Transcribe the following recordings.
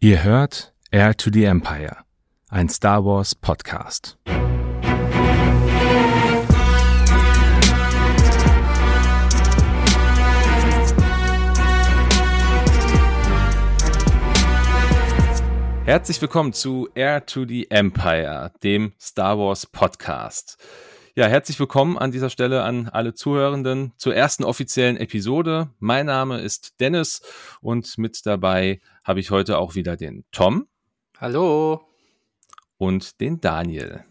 Ihr hört Air to the Empire, ein Star Wars Podcast. Herzlich willkommen zu Air to the Empire, dem Star Wars Podcast. Ja, herzlich willkommen an dieser Stelle an alle Zuhörenden zur ersten offiziellen Episode. Mein Name ist Dennis und mit dabei habe ich heute auch wieder den Tom. Hallo. Und den Daniel.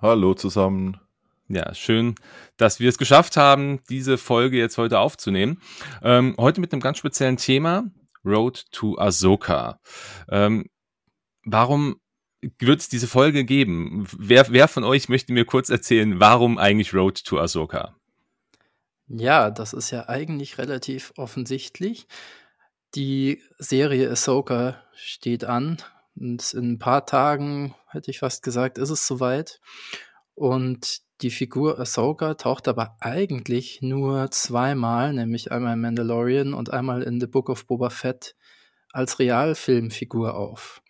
Hallo zusammen. Ja, schön, dass wir es geschafft haben, diese Folge jetzt heute aufzunehmen. Ähm, heute mit einem ganz speziellen Thema, Road to Ahsoka. Ähm, warum wird es diese Folge geben. Wer, wer von euch möchte mir kurz erzählen, warum eigentlich Road to Ahsoka? Ja, das ist ja eigentlich relativ offensichtlich. Die Serie Ahsoka steht an und in ein paar Tagen, hätte ich fast gesagt, ist es soweit. Und die Figur Ahsoka taucht aber eigentlich nur zweimal, nämlich einmal in Mandalorian und einmal in The Book of Boba Fett als Realfilmfigur auf.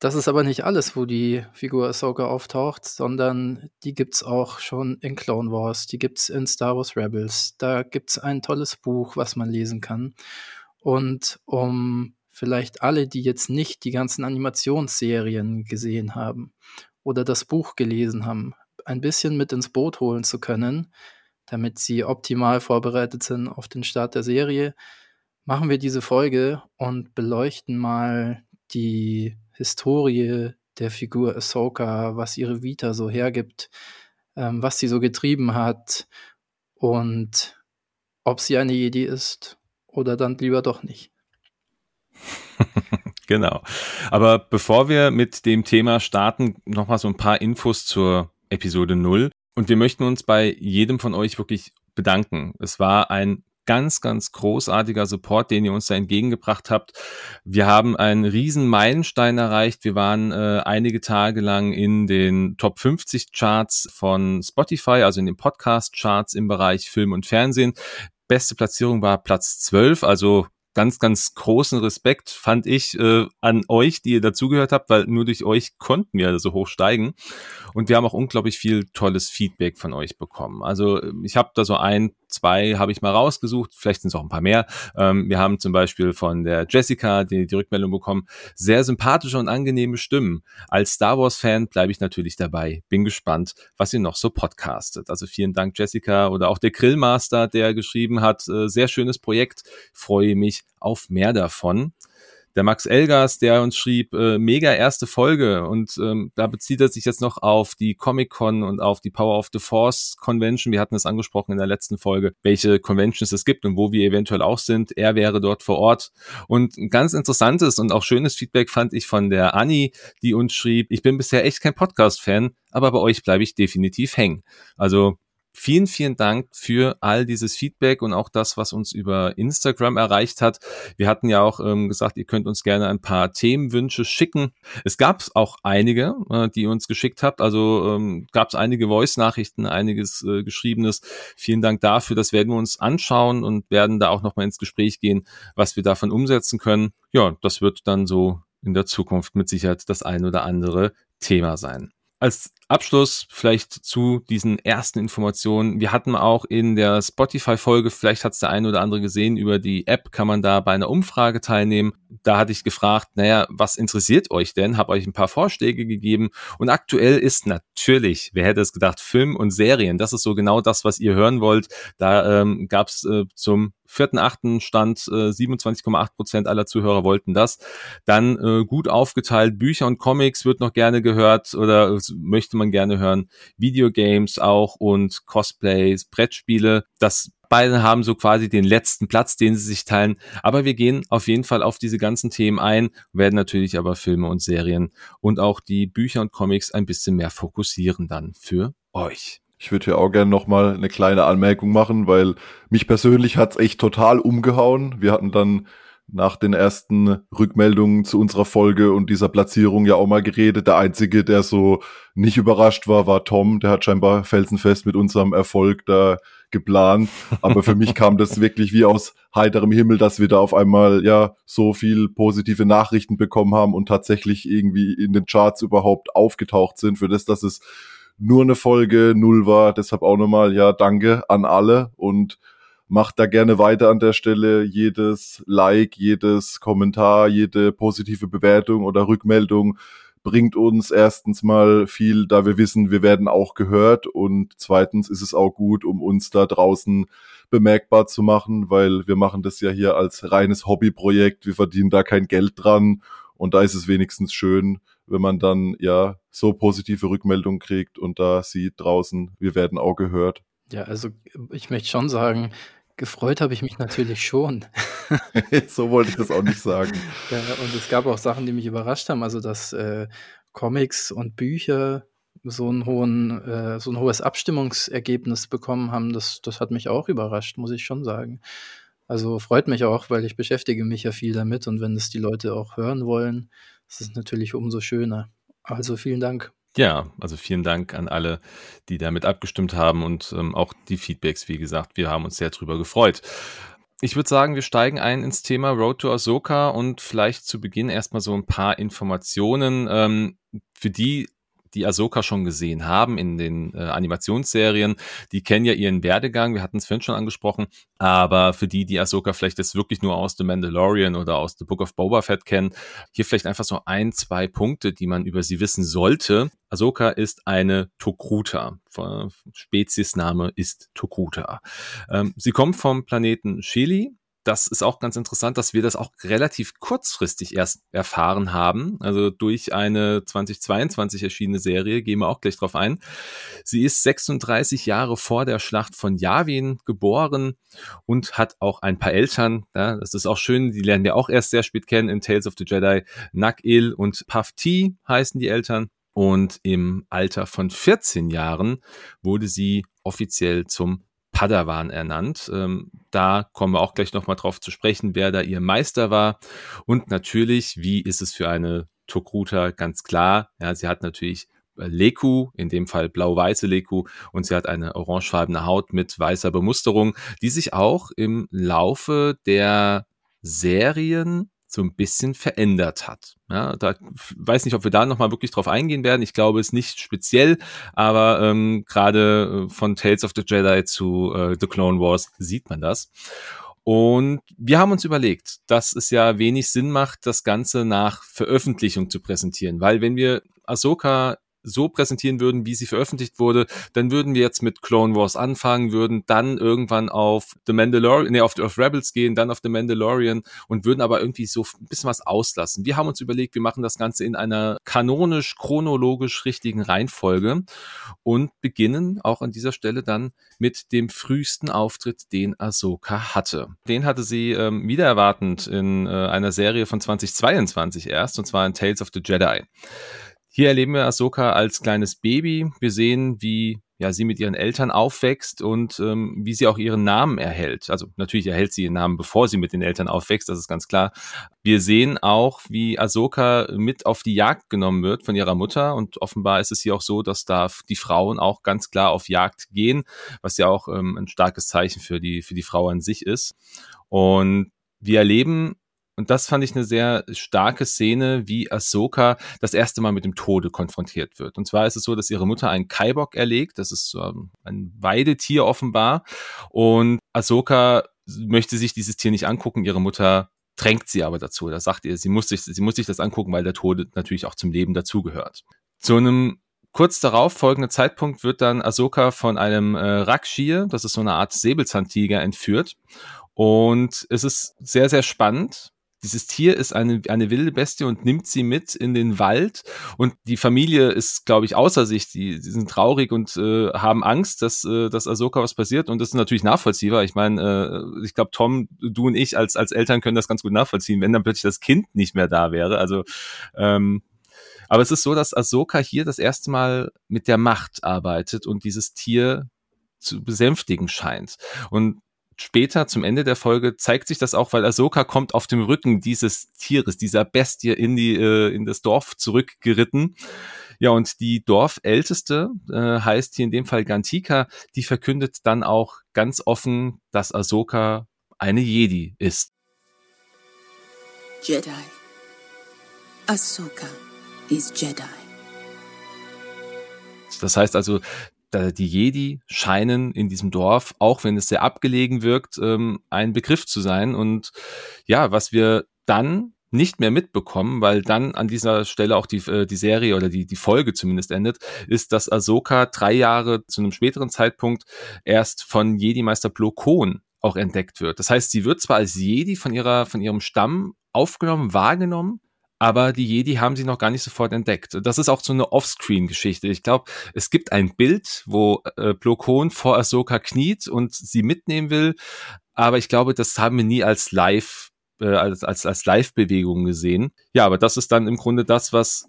Das ist aber nicht alles, wo die Figur Ahsoka auftaucht, sondern die gibt's auch schon in Clone Wars, die gibt's in Star Wars Rebels. Da gibt's ein tolles Buch, was man lesen kann. Und um vielleicht alle, die jetzt nicht die ganzen Animationsserien gesehen haben oder das Buch gelesen haben, ein bisschen mit ins Boot holen zu können, damit sie optimal vorbereitet sind auf den Start der Serie, machen wir diese Folge und beleuchten mal die Historie der Figur Ahsoka, was ihre Vita so hergibt, ähm, was sie so getrieben hat und ob sie eine Jedi ist oder dann lieber doch nicht. genau. Aber bevor wir mit dem Thema starten, nochmal so ein paar Infos zur Episode 0. Und wir möchten uns bei jedem von euch wirklich bedanken. Es war ein ganz, ganz großartiger Support, den ihr uns da entgegengebracht habt. Wir haben einen riesen Meilenstein erreicht. Wir waren äh, einige Tage lang in den Top 50 Charts von Spotify, also in den Podcast Charts im Bereich Film und Fernsehen. Beste Platzierung war Platz 12, also ganz, ganz großen Respekt fand ich äh, an euch, die ihr dazugehört habt, weil nur durch euch konnten wir so hoch steigen. Und wir haben auch unglaublich viel tolles Feedback von euch bekommen. Also ich habe da so ein, zwei habe ich mal rausgesucht, vielleicht sind es auch ein paar mehr. Ähm, wir haben zum Beispiel von der Jessica die, die Rückmeldung bekommen, sehr sympathische und angenehme Stimmen. Als Star Wars-Fan bleibe ich natürlich dabei. Bin gespannt, was ihr noch so podcastet. Also vielen Dank, Jessica, oder auch der Grillmaster, der geschrieben hat, äh, sehr schönes Projekt. Freue mich auf mehr davon der Max Elgas, der uns schrieb, äh, mega erste Folge und ähm, da bezieht er sich jetzt noch auf die Comic-Con und auf die Power of the Force Convention. Wir hatten es angesprochen in der letzten Folge, welche Conventions es gibt und wo wir eventuell auch sind. Er wäre dort vor Ort. Und ein ganz interessantes und auch schönes Feedback fand ich von der Annie, die uns schrieb, ich bin bisher echt kein Podcast-Fan, aber bei euch bleibe ich definitiv hängen. Also Vielen, vielen Dank für all dieses Feedback und auch das, was uns über Instagram erreicht hat. Wir hatten ja auch ähm, gesagt, ihr könnt uns gerne ein paar Themenwünsche schicken. Es gab auch einige, äh, die ihr uns geschickt habt. Also ähm, gab es einige Voice-Nachrichten, einiges äh, Geschriebenes. Vielen Dank dafür. Das werden wir uns anschauen und werden da auch nochmal ins Gespräch gehen, was wir davon umsetzen können. Ja, das wird dann so in der Zukunft mit Sicherheit das ein oder andere Thema sein als Abschluss vielleicht zu diesen ersten Informationen. Wir hatten auch in der Spotify-Folge, vielleicht hat es der eine oder andere gesehen, über die App kann man da bei einer Umfrage teilnehmen. Da hatte ich gefragt, naja, was interessiert euch denn? Habe euch ein paar Vorschläge gegeben. Und aktuell ist natürlich, wer hätte es gedacht, Film und Serien. Das ist so genau das, was ihr hören wollt. Da ähm, gab es äh, zum vierten, achten stand äh, 27,8 Prozent aller Zuhörer wollten das. Dann äh, gut aufgeteilt, Bücher und Comics wird noch gerne gehört oder möchte man gerne hören. Videogames auch und Cosplays, Brettspiele. Das beide haben so quasi den letzten Platz, den sie sich teilen. Aber wir gehen auf jeden Fall auf diese ganzen Themen ein, werden natürlich aber Filme und Serien und auch die Bücher und Comics ein bisschen mehr fokussieren dann für euch. Ich würde hier auch gerne nochmal eine kleine Anmerkung machen, weil mich persönlich hat's echt total umgehauen. Wir hatten dann nach den ersten Rückmeldungen zu unserer Folge und dieser Platzierung ja auch mal geredet. Der Einzige, der so nicht überrascht war, war Tom. Der hat scheinbar felsenfest mit unserem Erfolg da geplant. Aber für mich kam das wirklich wie aus heiterem Himmel, dass wir da auf einmal ja so viel positive Nachrichten bekommen haben und tatsächlich irgendwie in den Charts überhaupt aufgetaucht sind. Für das, dass es nur eine Folge null war. Deshalb auch nochmal, ja, danke an alle und macht da gerne weiter an der Stelle. Jedes Like, jedes Kommentar, jede positive Bewertung oder Rückmeldung bringt uns erstens mal viel, da wir wissen, wir werden auch gehört und zweitens ist es auch gut, um uns da draußen bemerkbar zu machen, weil wir machen das ja hier als reines Hobbyprojekt, wir verdienen da kein Geld dran und da ist es wenigstens schön, wenn man dann ja so positive Rückmeldungen kriegt und da sieht draußen, wir werden auch gehört. Ja, also ich möchte schon sagen, gefreut habe ich mich natürlich schon. so wollte ich das auch nicht sagen. Ja, und es gab auch Sachen, die mich überrascht haben. Also, dass äh, Comics und Bücher so, einen hohen, äh, so ein hohes Abstimmungsergebnis bekommen haben, das, das hat mich auch überrascht, muss ich schon sagen. Also freut mich auch, weil ich beschäftige mich ja viel damit und wenn es die Leute auch hören wollen, ist es natürlich umso schöner. Also vielen Dank. Ja, also vielen Dank an alle, die damit abgestimmt haben und ähm, auch die Feedbacks, wie gesagt, wir haben uns sehr drüber gefreut. Ich würde sagen, wir steigen ein ins Thema Road to Ahsoka und vielleicht zu Beginn erstmal so ein paar Informationen, ähm, für die die Ahsoka schon gesehen haben in den äh, Animationsserien, die kennen ja ihren Werdegang, wir hatten es vorhin schon angesprochen, aber für die, die Ahsoka vielleicht jetzt wirklich nur aus The Mandalorian oder aus The Book of Boba Fett kennen, hier vielleicht einfach so ein, zwei Punkte, die man über sie wissen sollte. Ahsoka ist eine Tokruta. Speziesname ist Tokruta. Ähm, sie kommt vom Planeten Shili, das ist auch ganz interessant, dass wir das auch relativ kurzfristig erst erfahren haben. Also durch eine 2022 erschienene Serie, gehen wir auch gleich drauf ein. Sie ist 36 Jahre vor der Schlacht von Yavin geboren und hat auch ein paar Eltern. Ja, das ist auch schön, die lernen wir auch erst sehr spät kennen in Tales of the Jedi. Nak-Il und Pafti heißen die Eltern. Und im Alter von 14 Jahren wurde sie offiziell zum Padawan ernannt. Ähm, da kommen wir auch gleich nochmal drauf zu sprechen, wer da ihr Meister war. Und natürlich, wie ist es für eine Tokruta ganz klar. Ja, sie hat natürlich äh, Leku, in dem Fall blau-weiße Leku, und sie hat eine orangefarbene Haut mit weißer Bemusterung, die sich auch im Laufe der Serien so ein bisschen verändert hat. Ja, da weiß nicht, ob wir da nochmal wirklich drauf eingehen werden. Ich glaube, es nicht speziell, aber ähm, gerade äh, von Tales of the Jedi zu äh, The Clone Wars sieht man das. Und wir haben uns überlegt, dass es ja wenig Sinn macht, das Ganze nach Veröffentlichung zu präsentieren, weil wenn wir Ahsoka so präsentieren würden, wie sie veröffentlicht wurde, dann würden wir jetzt mit Clone Wars anfangen, würden dann irgendwann auf The Mandalorian, nee, auf, auf Rebels gehen, dann auf The Mandalorian und würden aber irgendwie so ein bisschen was auslassen. Wir haben uns überlegt, wir machen das Ganze in einer kanonisch, chronologisch richtigen Reihenfolge und beginnen auch an dieser Stelle dann mit dem frühesten Auftritt, den Ahsoka hatte. Den hatte sie ähm, wieder erwartend in äh, einer Serie von 2022 erst, und zwar in Tales of the Jedi. Hier erleben wir Ahsoka als kleines Baby. Wir sehen, wie ja, sie mit ihren Eltern aufwächst und ähm, wie sie auch ihren Namen erhält. Also natürlich erhält sie ihren Namen, bevor sie mit den Eltern aufwächst, das ist ganz klar. Wir sehen auch, wie Ahsoka mit auf die Jagd genommen wird von ihrer Mutter und offenbar ist es hier auch so, dass da die Frauen auch ganz klar auf Jagd gehen, was ja auch ähm, ein starkes Zeichen für die, für die Frau an sich ist. Und wir erleben und das fand ich eine sehr starke Szene, wie Ahsoka das erste Mal mit dem Tode konfrontiert wird. Und zwar ist es so, dass ihre Mutter einen Kaibok erlegt. Das ist ähm, ein Weidetier offenbar. Und Ahsoka möchte sich dieses Tier nicht angucken. Ihre Mutter drängt sie aber dazu. Da sagt ihr, sie muss sich, sie muss sich das angucken, weil der Tode natürlich auch zum Leben dazugehört. Zu einem kurz darauf folgenden Zeitpunkt wird dann Ahsoka von einem äh, Rakshir, das ist so eine Art Säbelzahntiger, entführt. Und es ist sehr, sehr spannend, dieses Tier ist eine, eine wilde Bestie und nimmt sie mit in den Wald. Und die Familie ist, glaube ich, außer sich. Die, die sind traurig und äh, haben Angst, dass, äh, dass Ahsoka was passiert. Und das ist natürlich nachvollziehbar. Ich meine, äh, ich glaube, Tom, du und ich als, als Eltern können das ganz gut nachvollziehen, wenn dann plötzlich das Kind nicht mehr da wäre. Also, ähm, aber es ist so, dass Ahsoka hier das erste Mal mit der Macht arbeitet und dieses Tier zu besänftigen scheint. Und später zum Ende der Folge zeigt sich das auch, weil Ahsoka kommt auf dem Rücken dieses Tieres, dieser Bestie in die äh, in das Dorf zurückgeritten. Ja, und die Dorfälteste äh, heißt hier in dem Fall Gantika, die verkündet dann auch ganz offen, dass Ahsoka eine Jedi ist. Jedi. Ahsoka is Jedi. Das heißt also, die Jedi scheinen in diesem Dorf, auch wenn es sehr abgelegen wirkt, ähm, ein Begriff zu sein. Und ja, was wir dann nicht mehr mitbekommen, weil dann an dieser Stelle auch die, äh, die Serie oder die, die Folge zumindest endet, ist, dass Ahsoka drei Jahre zu einem späteren Zeitpunkt erst von Jedi-Meister Plo Koon auch entdeckt wird. Das heißt, sie wird zwar als Jedi von ihrer, von ihrem Stamm aufgenommen, wahrgenommen, aber die Jedi haben sie noch gar nicht sofort entdeckt. Das ist auch so eine Offscreen-Geschichte. Ich glaube, es gibt ein Bild, wo äh, Plo Koon vor Ahsoka kniet und sie mitnehmen will, aber ich glaube, das haben wir nie als Live, äh, als, als, als Live-Bewegung gesehen. Ja, aber das ist dann im Grunde das, was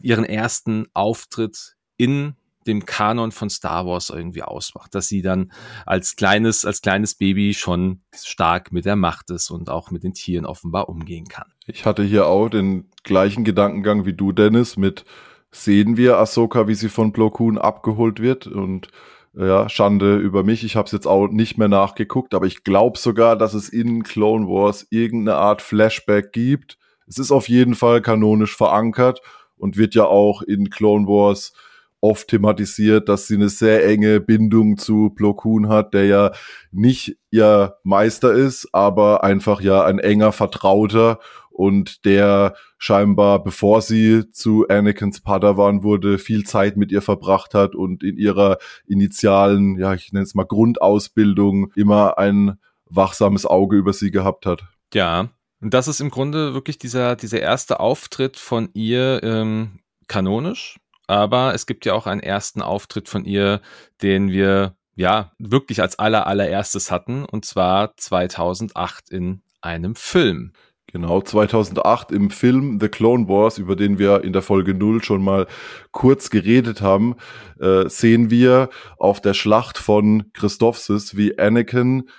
ihren ersten Auftritt in dem Kanon von Star Wars irgendwie ausmacht, dass sie dann als kleines, als kleines Baby schon stark mit der Macht ist und auch mit den Tieren offenbar umgehen kann. Ich hatte hier auch den gleichen Gedankengang wie du, Dennis, mit sehen wir Ahsoka, wie sie von Plo Koon abgeholt wird und ja, Schande über mich. Ich habe es jetzt auch nicht mehr nachgeguckt, aber ich glaube sogar, dass es in Clone Wars irgendeine Art Flashback gibt. Es ist auf jeden Fall kanonisch verankert und wird ja auch in Clone Wars oft thematisiert, dass sie eine sehr enge Bindung zu Plo Koon hat, der ja nicht ihr Meister ist, aber einfach ja ein enger Vertrauter und der scheinbar, bevor sie zu Anakins Padawan wurde, viel Zeit mit ihr verbracht hat und in ihrer initialen, ja, ich nenne es mal Grundausbildung immer ein wachsames Auge über sie gehabt hat. Ja, und das ist im Grunde wirklich dieser, dieser erste Auftritt von ihr ähm, kanonisch aber es gibt ja auch einen ersten Auftritt von ihr, den wir ja wirklich als aller allererstes hatten und zwar 2008 in einem Film. Genau, 2008 im Film The Clone Wars, über den wir in der Folge 0 schon mal kurz geredet haben, äh, sehen wir auf der Schlacht von Christophsis, wie Anakin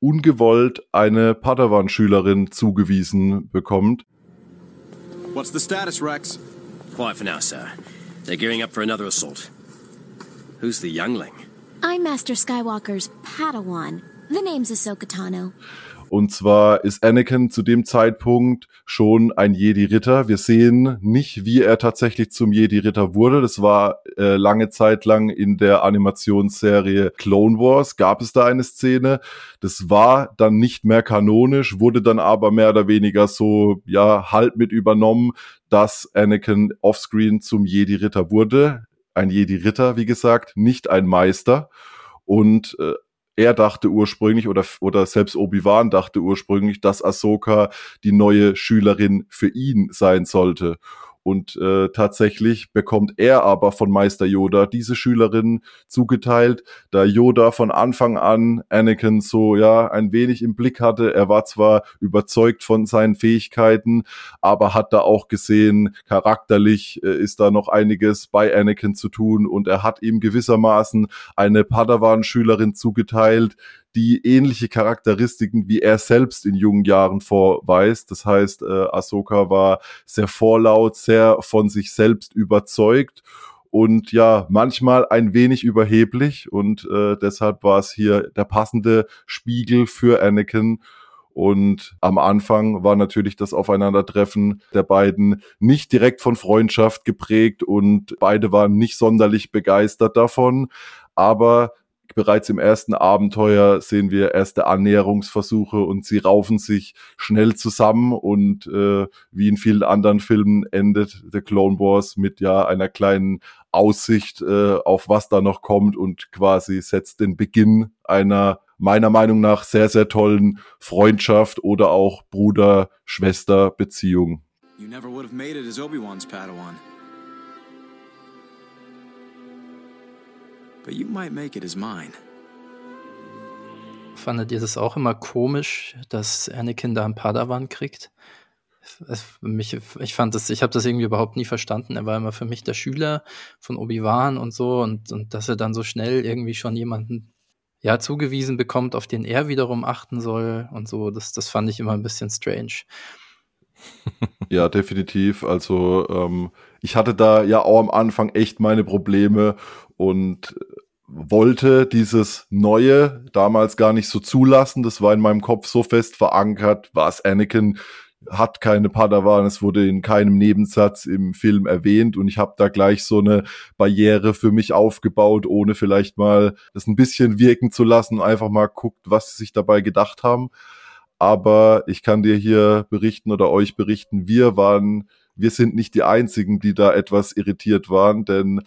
ungewollt eine Padawan-Schülerin zugewiesen bekommt. What's the status, Rex? Quiet for now, sir. They're gearing up for another assault. Who's the youngling? I'm Master Skywalker's Padawan. The name's Ahsoka Tano. Und zwar ist Anakin zu dem Zeitpunkt schon ein Jedi-Ritter. Wir sehen nicht, wie er tatsächlich zum Jedi-Ritter wurde. Das war äh, lange Zeit lang in der Animationsserie Clone Wars. Gab es da eine Szene. Das war dann nicht mehr kanonisch, wurde dann aber mehr oder weniger so, ja, halt mit übernommen, dass Anakin offscreen zum Jedi-Ritter wurde. Ein Jedi-Ritter, wie gesagt, nicht ein Meister. Und äh, er dachte ursprünglich oder, oder selbst Obi-Wan dachte ursprünglich, dass Ahsoka die neue Schülerin für ihn sein sollte. Und äh, tatsächlich bekommt er aber von Meister Yoda diese Schülerin zugeteilt, da Yoda von Anfang an Anakin so ja ein wenig im Blick hatte. Er war zwar überzeugt von seinen Fähigkeiten, aber hat da auch gesehen, charakterlich äh, ist da noch einiges bei Anakin zu tun und er hat ihm gewissermaßen eine Padawan-Schülerin zugeteilt, die ähnliche Charakteristiken wie er selbst in jungen Jahren vorweist. Das heißt, äh, Ahsoka war sehr vorlaut, sehr von sich selbst überzeugt und ja, manchmal ein wenig überheblich und äh, deshalb war es hier der passende Spiegel für Anakin. Und am Anfang war natürlich das Aufeinandertreffen der beiden nicht direkt von Freundschaft geprägt und beide waren nicht sonderlich begeistert davon. Aber bereits im ersten Abenteuer sehen wir erste Annäherungsversuche und sie raufen sich schnell zusammen und äh, wie in vielen anderen Filmen endet The Clone Wars mit ja einer kleinen Aussicht äh, auf was da noch kommt und quasi setzt den Beginn einer meiner Meinung nach sehr, sehr tollen Freundschaft oder auch Bruder-Schwester-Beziehung. You never would have made it as Obi-Wan's Padawan. But you might make it as mine. Fandet ihr das auch immer komisch, dass Anakin da einen Padawan kriegt? mich, ich fand das, ich habe das irgendwie überhaupt nie verstanden. Er war immer für mich der Schüler von Obi-Wan und so und, und dass er dann so schnell irgendwie schon jemanden ja, zugewiesen bekommt, auf den er wiederum achten soll und so. Das, das fand ich immer ein bisschen strange. Ja, definitiv. Also ähm, ich hatte da ja auch am Anfang echt meine Probleme und wollte dieses Neue damals gar nicht so zulassen. Das war in meinem Kopf so fest verankert, was Anakin? Hat keine Padawan, es wurde in keinem Nebensatz im Film erwähnt. Und ich habe da gleich so eine Barriere für mich aufgebaut, ohne vielleicht mal das ein bisschen wirken zu lassen, einfach mal guckt, was sie sich dabei gedacht haben. Aber ich kann dir hier berichten oder euch berichten, wir waren, wir sind nicht die einzigen, die da etwas irritiert waren, denn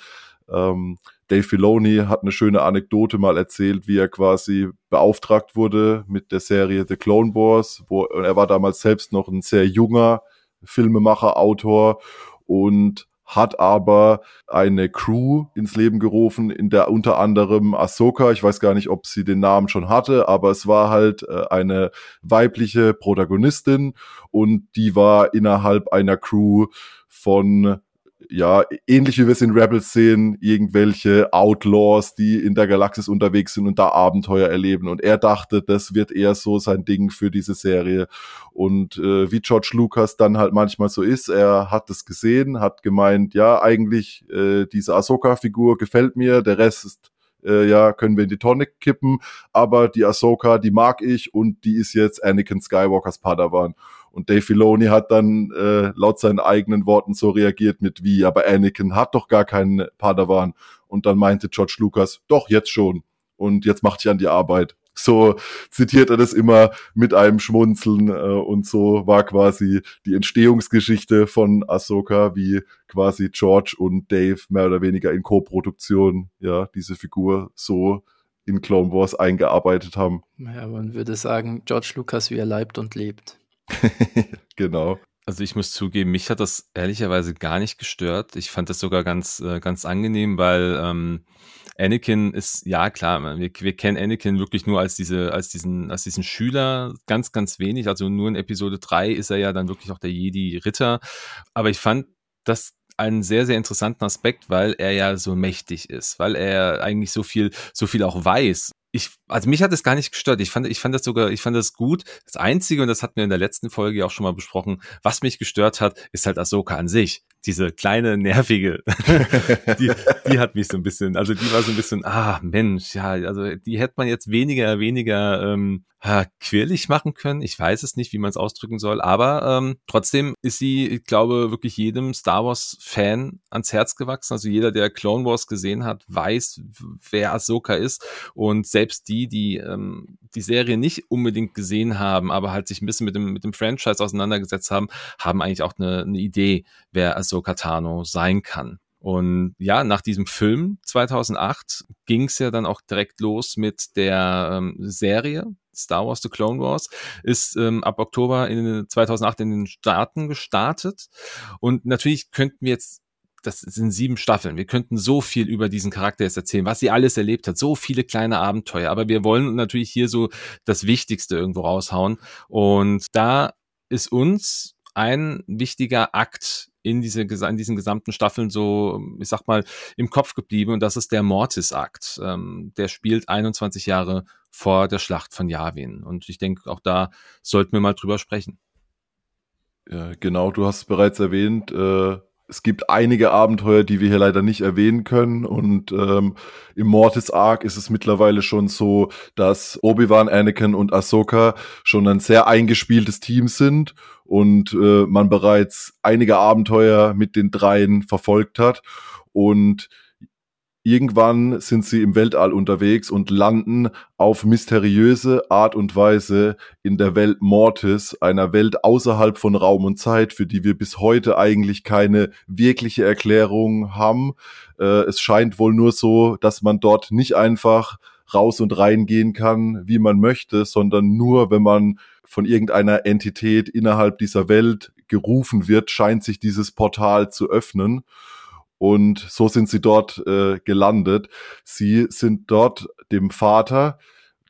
ähm, Dave Filoni hat eine schöne Anekdote mal erzählt, wie er quasi beauftragt wurde mit der Serie The Clone Wars, wo er war damals selbst noch ein sehr junger Filmemacher, Autor und hat aber eine Crew ins Leben gerufen, in der unter anderem Ahsoka, ich weiß gar nicht, ob sie den Namen schon hatte, aber es war halt äh, eine weibliche Protagonistin und die war innerhalb einer Crew von ja, ähnlich wie wir es in Rebels sehen, irgendwelche Outlaws, die in der Galaxis unterwegs sind und da Abenteuer erleben. Und er dachte, das wird eher so sein Ding für diese Serie. Und äh, wie George Lucas dann halt manchmal so ist, er hat es gesehen, hat gemeint, ja, eigentlich äh, diese Ahsoka-Figur gefällt mir, der Rest ist äh, ja, können wir in die Tonne kippen, aber die Ahsoka, die mag ich und die ist jetzt Anakin Skywalkers Padawan. Und Dave Filoni hat dann äh, laut seinen eigenen Worten so reagiert mit wie, aber Anakin hat doch gar keinen Padawan. Und dann meinte George Lucas, doch, jetzt schon. Und jetzt macht ich an die Arbeit. So zitiert er das immer mit einem Schmunzeln äh, und so war quasi die Entstehungsgeschichte von Ahsoka, wie quasi George und Dave mehr oder weniger in Co-Produktion ja diese Figur so in Clone Wars eingearbeitet haben. Ja, man würde sagen, George Lucas, wie er leibt und lebt. genau. Also ich muss zugeben, mich hat das ehrlicherweise gar nicht gestört. Ich fand das sogar ganz, äh, ganz angenehm, weil ähm, Anakin ist, ja klar, wir, wir kennen Anakin wirklich nur als diese, als diesen, als diesen Schüler, ganz, ganz wenig. Also nur in Episode 3 ist er ja dann wirklich auch der Jedi-Ritter. Aber ich fand das einen sehr, sehr interessanten Aspekt, weil er ja so mächtig ist, weil er eigentlich so viel, so viel auch weiß ich, also mich hat es gar nicht gestört. Ich fand, ich fand das sogar, ich fand das gut. Das Einzige, und das hatten wir in der letzten Folge auch schon mal besprochen, was mich gestört hat, ist halt Ahsoka an sich. Diese kleine, nervige, die, die hat mich so ein bisschen, also die war so ein bisschen, ah, Mensch, ja, also die hätte man jetzt weniger, weniger ähm, quirlig machen können. Ich weiß es nicht, wie man es ausdrücken soll, aber ähm, trotzdem ist sie, ich glaube, wirklich jedem Star Wars-Fan ans Herz gewachsen. Also jeder, der Clone Wars gesehen hat, weiß, wer Ahsoka ist. Und selbst die, die ähm, die Serie nicht unbedingt gesehen haben, aber halt sich ein bisschen mit dem, mit dem Franchise auseinandergesetzt haben, haben eigentlich auch eine, eine Idee, wer Ahsoka Tano sein kann. Und ja, nach diesem Film 2008 ging es ja dann auch direkt los mit der ähm, Serie Star Wars The Clone Wars ist ähm, ab Oktober in 2008 in den Staaten gestartet. Und natürlich könnten wir jetzt das sind sieben Staffeln. Wir könnten so viel über diesen Charakter jetzt erzählen, was sie alles erlebt hat, so viele kleine Abenteuer. Aber wir wollen natürlich hier so das Wichtigste irgendwo raushauen. Und da ist uns ein wichtiger Akt in, diese, in diesen gesamten Staffeln so, ich sag mal, im Kopf geblieben und das ist der Mortis-Akt. Ähm, der spielt 21 Jahre vor der Schlacht von Yavin und ich denke, auch da sollten wir mal drüber sprechen. Ja, genau, du hast es bereits erwähnt, äh, es gibt einige Abenteuer, die wir hier leider nicht erwähnen können. Und ähm, im Mortis Arc ist es mittlerweile schon so, dass Obi-Wan, Anakin und Ahsoka schon ein sehr eingespieltes Team sind und äh, man bereits einige Abenteuer mit den dreien verfolgt hat. Und Irgendwann sind sie im Weltall unterwegs und landen auf mysteriöse Art und Weise in der Welt Mortis, einer Welt außerhalb von Raum und Zeit, für die wir bis heute eigentlich keine wirkliche Erklärung haben. Äh, es scheint wohl nur so, dass man dort nicht einfach raus und reingehen kann, wie man möchte, sondern nur, wenn man von irgendeiner Entität innerhalb dieser Welt gerufen wird, scheint sich dieses Portal zu öffnen. Und so sind sie dort äh, gelandet. Sie sind dort dem Vater,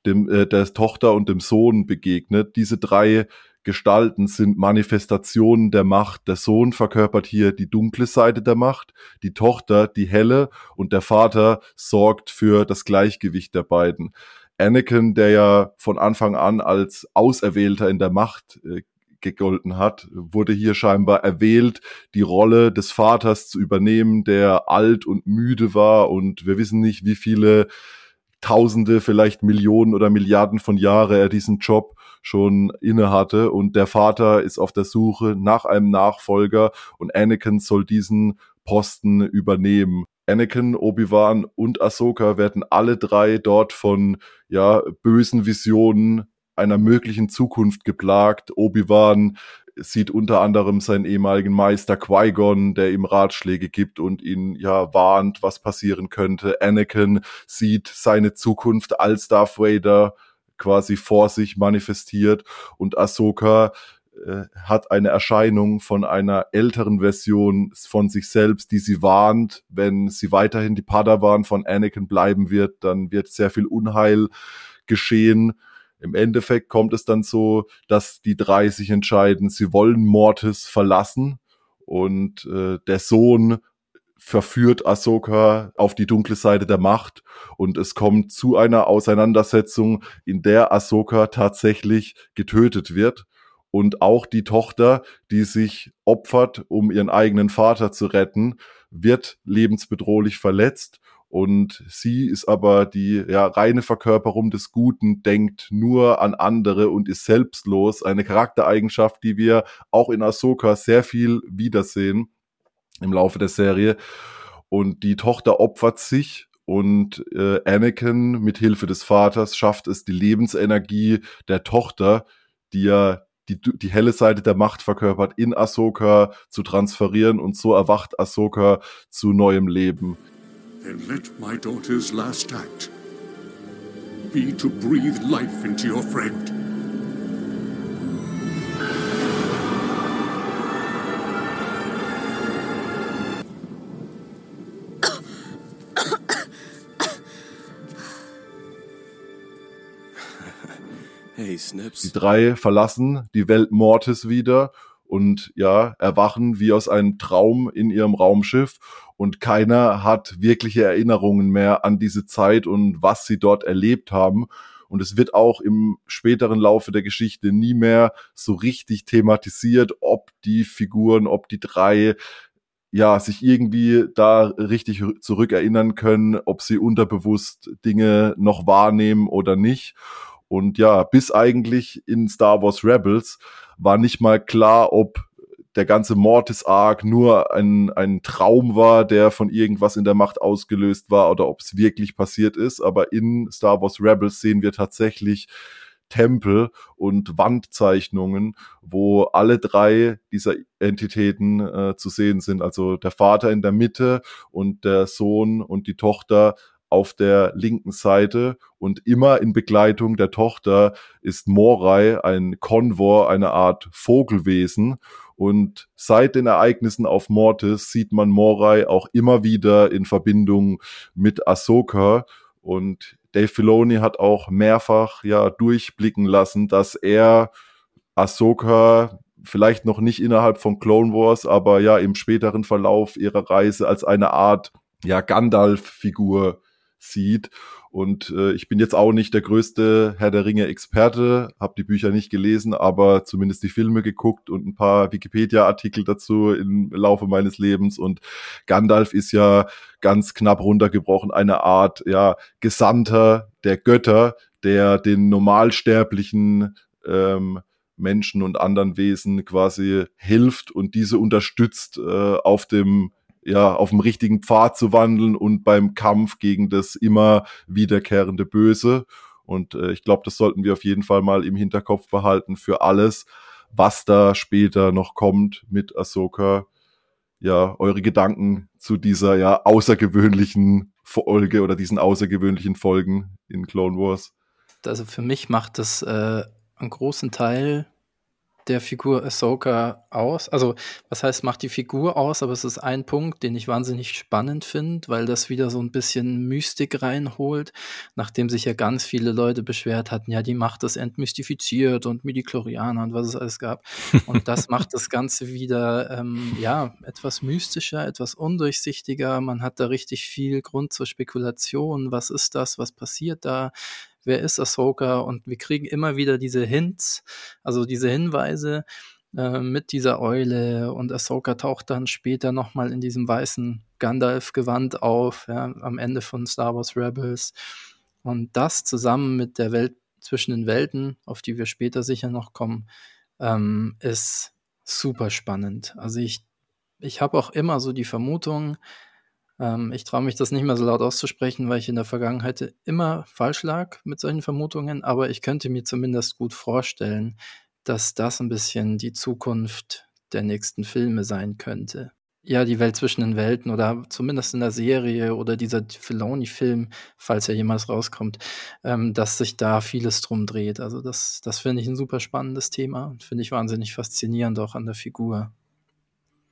dem, äh, der Tochter und dem Sohn begegnet. Diese drei Gestalten sind Manifestationen der Macht. Der Sohn verkörpert hier die dunkle Seite der Macht, die Tochter die helle und der Vater sorgt für das Gleichgewicht der beiden. Anakin, der ja von Anfang an als Auserwählter in der Macht äh, gegolten hat, wurde hier scheinbar erwählt, die Rolle des Vaters zu übernehmen, der alt und müde war und wir wissen nicht, wie viele Tausende, vielleicht Millionen oder Milliarden von Jahre er diesen Job schon inne hatte und der Vater ist auf der Suche nach einem Nachfolger und Anakin soll diesen Posten übernehmen. Anakin, Obi-Wan und Ahsoka werden alle drei dort von ja bösen Visionen einer möglichen Zukunft geplagt. Obi-Wan sieht unter anderem seinen ehemaligen Meister Qui-Gon, der ihm Ratschläge gibt und ihn ja warnt, was passieren könnte. Anakin sieht seine Zukunft als Darth Vader quasi vor sich manifestiert und Ahsoka äh, hat eine Erscheinung von einer älteren Version von sich selbst, die sie warnt, wenn sie weiterhin die Padawan von Anakin bleiben wird, dann wird sehr viel Unheil geschehen. Im Endeffekt kommt es dann so, dass die drei sich entscheiden, sie wollen Mortis verlassen und äh, der Sohn verführt Ahsoka auf die dunkle Seite der Macht und es kommt zu einer Auseinandersetzung, in der Ahsoka tatsächlich getötet wird und auch die Tochter, die sich opfert, um ihren eigenen Vater zu retten, wird lebensbedrohlich verletzt und sie ist aber die ja, reine Verkörperung des Guten, denkt nur an andere und ist selbstlos. Eine Charaktereigenschaft, die wir auch in Ahsoka sehr viel wiedersehen im Laufe der Serie. Und die Tochter opfert sich und äh, Anakin mit Hilfe des Vaters schafft es, die Lebensenergie der Tochter, die ja die, die helle Seite der Macht verkörpert, in Ahsoka zu transferieren und so erwacht Ahsoka zu neuem Leben. Then let my daughter's last act be to breathe life into your friend. Hey, Snips. Die drei verlassen die Welt Mortis wieder und ja, erwachen wie aus einem Traum in ihrem Raumschiff und keiner hat wirkliche Erinnerungen mehr an diese Zeit und was sie dort erlebt haben. Und es wird auch im späteren Laufe der Geschichte nie mehr so richtig thematisiert, ob die Figuren, ob die drei ja, sich irgendwie da richtig zurückerinnern können, ob sie unterbewusst Dinge noch wahrnehmen oder nicht. Und ja, bis eigentlich in Star Wars Rebels war nicht mal klar, ob der ganze Mortis-Arc nur ein, ein Traum war, der von irgendwas in der Macht ausgelöst war oder ob es wirklich passiert ist. Aber in Star Wars Rebels sehen wir tatsächlich Tempel und Wandzeichnungen, wo alle drei dieser Entitäten äh, zu sehen sind. Also der Vater in der Mitte und der Sohn und die Tochter auf der linken Seite und immer in Begleitung der Tochter ist Morai ein Konvor, eine Art Vogelwesen. Und seit den Ereignissen auf Mortis sieht man Morai auch immer wieder in Verbindung mit Ahsoka. Und Dave Filoni hat auch mehrfach ja durchblicken lassen, dass er Ahsoka vielleicht noch nicht innerhalb von Clone Wars, aber ja im späteren Verlauf ihrer Reise als eine Art ja Gandalf-Figur sieht. Und äh, ich bin jetzt auch nicht der größte Herr der Ringe-Experte, habe die Bücher nicht gelesen, aber zumindest die Filme geguckt und ein paar Wikipedia-Artikel dazu im Laufe meines Lebens. Und Gandalf ist ja ganz knapp runtergebrochen eine Art ja Gesandter der Götter, der den normalsterblichen ähm, Menschen und anderen Wesen quasi hilft und diese unterstützt äh, auf dem ja, auf dem richtigen Pfad zu wandeln und beim Kampf gegen das immer wiederkehrende Böse. Und äh, ich glaube, das sollten wir auf jeden Fall mal im Hinterkopf behalten für alles, was da später noch kommt mit Ahsoka. Ja, eure Gedanken zu dieser ja außergewöhnlichen Folge oder diesen außergewöhnlichen Folgen in Clone Wars. Also für mich macht das äh, einen großen Teil der Figur Ahsoka aus. Also, was heißt, macht die Figur aus, aber es ist ein Punkt, den ich wahnsinnig spannend finde, weil das wieder so ein bisschen Mystik reinholt, nachdem sich ja ganz viele Leute beschwert hatten, ja, die Macht ist entmystifiziert und Midichlorianer und was es alles gab. Und das macht das Ganze wieder, ähm, ja, etwas mystischer, etwas undurchsichtiger. Man hat da richtig viel Grund zur Spekulation. Was ist das? Was passiert da? Wer ist Ahsoka und wir kriegen immer wieder diese Hints, also diese Hinweise äh, mit dieser Eule und Ahsoka taucht dann später nochmal in diesem weißen Gandalf-Gewand auf, ja, am Ende von Star Wars Rebels. Und das zusammen mit der Welt zwischen den Welten, auf die wir später sicher noch kommen, ähm, ist super spannend. Also ich, ich habe auch immer so die Vermutung, ähm, ich traue mich das nicht mehr so laut auszusprechen, weil ich in der Vergangenheit immer falsch lag mit solchen Vermutungen, aber ich könnte mir zumindest gut vorstellen, dass das ein bisschen die Zukunft der nächsten Filme sein könnte. Ja, die Welt zwischen den Welten oder zumindest in der Serie oder dieser Filoni-Film, falls er jemals rauskommt, ähm, dass sich da vieles drum dreht. Also das, das finde ich ein super spannendes Thema und finde ich wahnsinnig faszinierend auch an der Figur.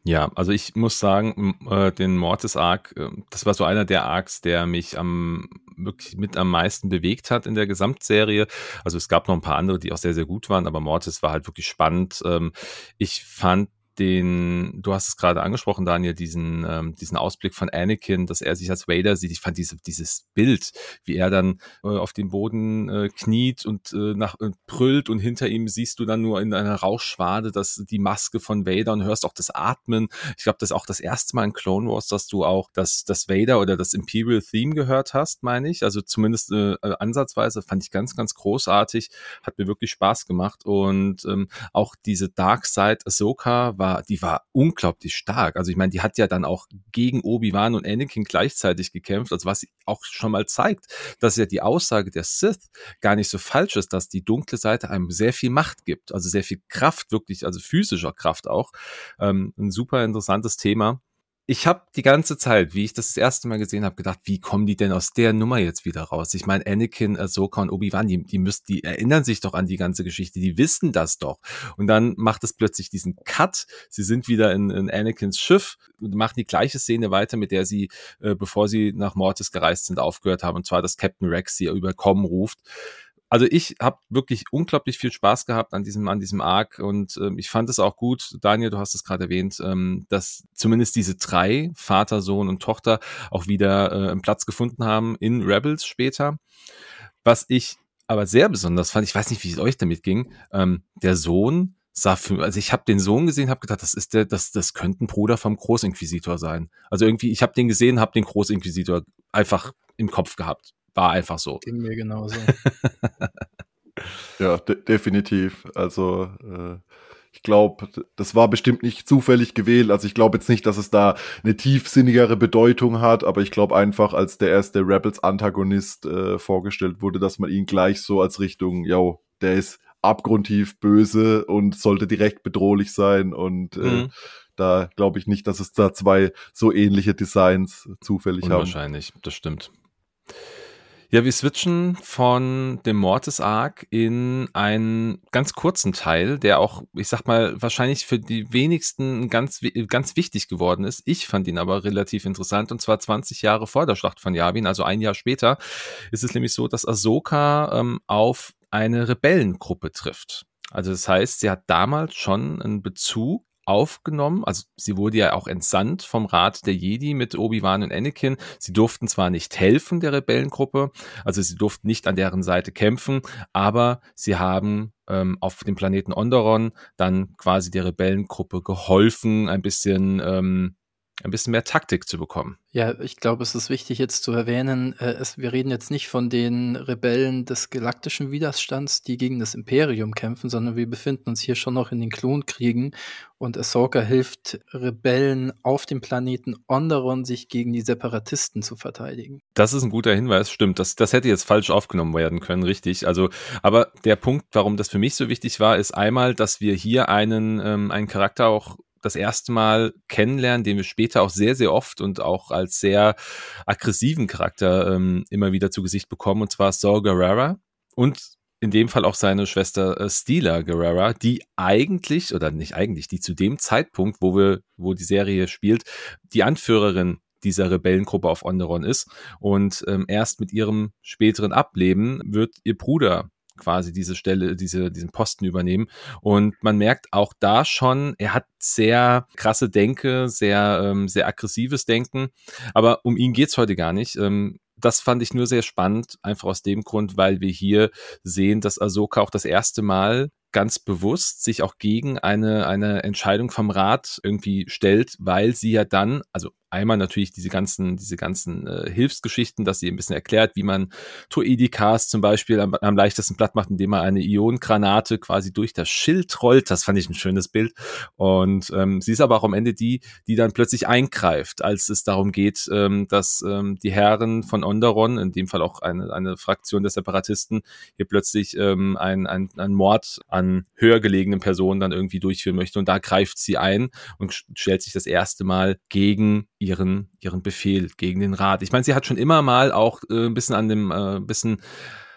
Ja, also ich muss sagen, äh, den Mortis Arc, äh, das war so einer der Arcs, der mich am wirklich mit am meisten bewegt hat in der Gesamtserie. Also es gab noch ein paar andere, die auch sehr, sehr gut waren, aber Mortis war halt wirklich spannend. Ähm, ich fand den, du hast es gerade angesprochen, Daniel, diesen, ähm, diesen Ausblick von Anakin, dass er sich als Vader sieht. Ich fand diese, dieses Bild, wie er dann äh, auf dem Boden äh, kniet und äh, nach äh, brüllt und hinter ihm siehst du dann nur in einer Rauchschwade dass die Maske von Vader und hörst auch das Atmen. Ich glaube, das ist auch das erste Mal in Clone Wars, dass du auch das, das Vader oder das Imperial Theme gehört hast, meine ich. Also zumindest äh, äh, ansatzweise fand ich ganz, ganz großartig. Hat mir wirklich Spaß gemacht und ähm, auch diese Dark Side Ahsoka war war, die war unglaublich stark. Also ich meine, die hat ja dann auch gegen Obi-Wan und Anakin gleichzeitig gekämpft, also was auch schon mal zeigt, dass ja die Aussage der Sith gar nicht so falsch ist, dass die dunkle Seite einem sehr viel Macht gibt, also sehr viel Kraft, wirklich, also physischer Kraft auch. Ähm, ein super interessantes Thema ich habe die ganze Zeit, wie ich das, das erste Mal gesehen habe, gedacht, wie kommen die denn aus der Nummer jetzt wieder raus? Ich meine, Anakin, Ahsoka und Obi-Wan, die, die müssen, die erinnern sich doch an die ganze Geschichte, die wissen das doch. Und dann macht es plötzlich diesen Cut. Sie sind wieder in, in Anakins Schiff und machen die gleiche Szene weiter, mit der sie, äh, bevor sie nach Mortis gereist sind, aufgehört haben. Und zwar, dass Captain Rex sie überkommen ruft also ich habe wirklich unglaublich viel Spaß gehabt an diesem an diesem Arc und ähm, ich fand es auch gut, Daniel, du hast es gerade erwähnt, ähm, dass zumindest diese drei Vater, Sohn und Tochter auch wieder äh, einen Platz gefunden haben in Rebels später. Was ich aber sehr besonders fand, ich weiß nicht, wie es euch damit ging, ähm, der Sohn sah für, also ich habe den Sohn gesehen, habe gedacht, das ist der, das, das könnte ein Bruder vom Großinquisitor sein. Also irgendwie, ich habe den gesehen, habe den Großinquisitor einfach im Kopf gehabt. War einfach so. Ging mir genauso. ja, de definitiv. Also äh, ich glaube, das war bestimmt nicht zufällig gewählt. Also ich glaube jetzt nicht, dass es da eine tiefsinnigere Bedeutung hat, aber ich glaube einfach, als der erste Rebels-Antagonist äh, vorgestellt wurde, dass man ihn gleich so als Richtung, ja, der ist abgrundtief böse und sollte direkt bedrohlich sein und äh, mhm. da glaube ich nicht, dass es da zwei so ähnliche Designs zufällig haben. Wahrscheinlich, das stimmt. Ja, wir switchen von dem Mortis Arc in einen ganz kurzen Teil, der auch, ich sag mal, wahrscheinlich für die wenigsten ganz, ganz wichtig geworden ist. Ich fand ihn aber relativ interessant und zwar 20 Jahre vor der Schlacht von Yavin, also ein Jahr später, ist es nämlich so, dass Ahsoka ähm, auf eine Rebellengruppe trifft. Also das heißt, sie hat damals schon einen Bezug aufgenommen. Also sie wurde ja auch entsandt vom Rat der Jedi mit Obi-Wan und Anakin. Sie durften zwar nicht helfen der Rebellengruppe, also sie durften nicht an deren Seite kämpfen, aber sie haben ähm, auf dem Planeten Onderon dann quasi der Rebellengruppe geholfen, ein bisschen ähm, ein bisschen mehr Taktik zu bekommen. Ja, ich glaube, es ist wichtig jetzt zu erwähnen, äh, es, wir reden jetzt nicht von den Rebellen des galaktischen Widerstands, die gegen das Imperium kämpfen, sondern wir befinden uns hier schon noch in den Klonkriegen und Ahsoka hilft Rebellen auf dem Planeten Onderon, sich gegen die Separatisten zu verteidigen. Das ist ein guter Hinweis, stimmt. Das, das hätte jetzt falsch aufgenommen werden können, richtig. Also, aber der Punkt, warum das für mich so wichtig war, ist einmal, dass wir hier einen, ähm, einen Charakter auch das erste Mal kennenlernen, den wir später auch sehr, sehr oft und auch als sehr aggressiven Charakter ähm, immer wieder zu Gesicht bekommen, und zwar Saul Guerrera und in dem Fall auch seine Schwester äh, Stila Guerrera, die eigentlich, oder nicht eigentlich, die zu dem Zeitpunkt, wo wir, wo die Serie spielt, die Anführerin dieser Rebellengruppe auf Onderon ist. Und ähm, erst mit ihrem späteren Ableben wird ihr Bruder quasi diese Stelle, diese, diesen Posten übernehmen. Und man merkt auch da schon, er hat sehr krasse Denke, sehr, ähm, sehr aggressives Denken. Aber um ihn geht's heute gar nicht. Ähm, das fand ich nur sehr spannend, einfach aus dem Grund, weil wir hier sehen, dass Ahsoka auch das erste Mal ganz bewusst sich auch gegen eine, eine Entscheidung vom Rat irgendwie stellt, weil sie ja dann, also einmal natürlich diese ganzen, diese ganzen äh, Hilfsgeschichten, dass sie ein bisschen erklärt, wie man Toedikas zum Beispiel am, am leichtesten platt macht, indem man eine Ionengranate quasi durch das Schild rollt. Das fand ich ein schönes Bild. Und ähm, sie ist aber auch am Ende die, die dann plötzlich eingreift, als es darum geht, ähm, dass ähm, die Herren von Onderon, in dem Fall auch eine, eine Fraktion der Separatisten, hier plötzlich ähm, ein, ein, ein Mord an höher gelegenen Personen dann irgendwie durchführen möchte. Und da greift sie ein und stellt sich das erste Mal gegen ihren, ihren Befehl, gegen den Rat. Ich meine, sie hat schon immer mal auch äh, ein bisschen an dem, äh, bisschen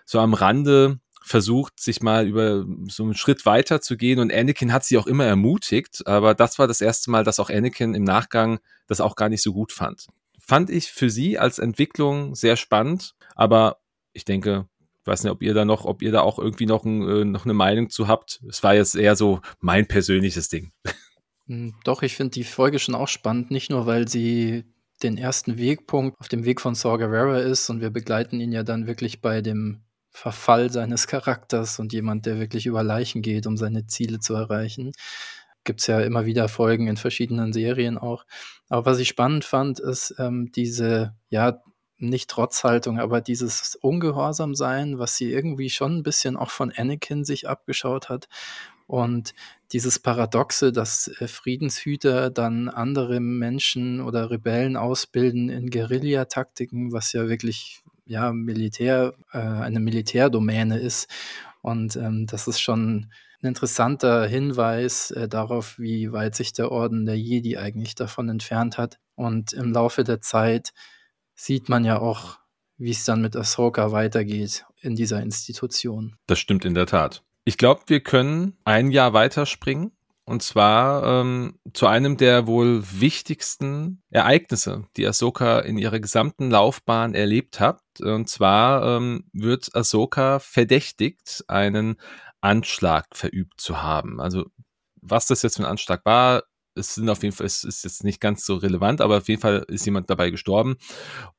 so am Rande versucht, sich mal über so einen Schritt weiter zu gehen und Anakin hat sie auch immer ermutigt, aber das war das erste Mal, dass auch Anakin im Nachgang das auch gar nicht so gut fand. Fand ich für sie als Entwicklung sehr spannend, aber ich denke, ich weiß nicht, ob ihr da noch, ob ihr da auch irgendwie noch, ein, äh, noch eine Meinung zu habt. Es war jetzt eher so mein persönliches Ding. Hm, doch, ich finde die Folge schon auch spannend, nicht nur, weil sie den ersten Wegpunkt auf dem Weg von Saw Gerrera ist und wir begleiten ihn ja dann wirklich bei dem Verfall seines Charakters und jemand, der wirklich über Leichen geht, um seine Ziele zu erreichen. Gibt es ja immer wieder Folgen in verschiedenen Serien auch. Aber was ich spannend fand, ist ähm, diese, ja, nicht Trotzhaltung, aber dieses Ungehorsam-Sein, was sie irgendwie schon ein bisschen auch von Anakin sich abgeschaut hat. Und dieses Paradoxe, dass äh, Friedenshüter dann andere Menschen oder Rebellen ausbilden in Guerillataktiken, was ja wirklich ja Militär, äh, eine Militärdomäne ist. Und ähm, das ist schon ein interessanter Hinweis äh, darauf, wie weit sich der Orden der Jedi eigentlich davon entfernt hat. Und im Laufe der Zeit sieht man ja auch, wie es dann mit Ahsoka weitergeht in dieser Institution. Das stimmt in der Tat. Ich glaube, wir können ein Jahr weiterspringen. Und zwar ähm, zu einem der wohl wichtigsten Ereignisse, die Ahsoka in ihrer gesamten Laufbahn erlebt hat. Und zwar ähm, wird Ahsoka verdächtigt, einen Anschlag verübt zu haben. Also was das jetzt für ein Anschlag war, es sind auf jeden Fall, es ist jetzt nicht ganz so relevant, aber auf jeden Fall ist jemand dabei gestorben.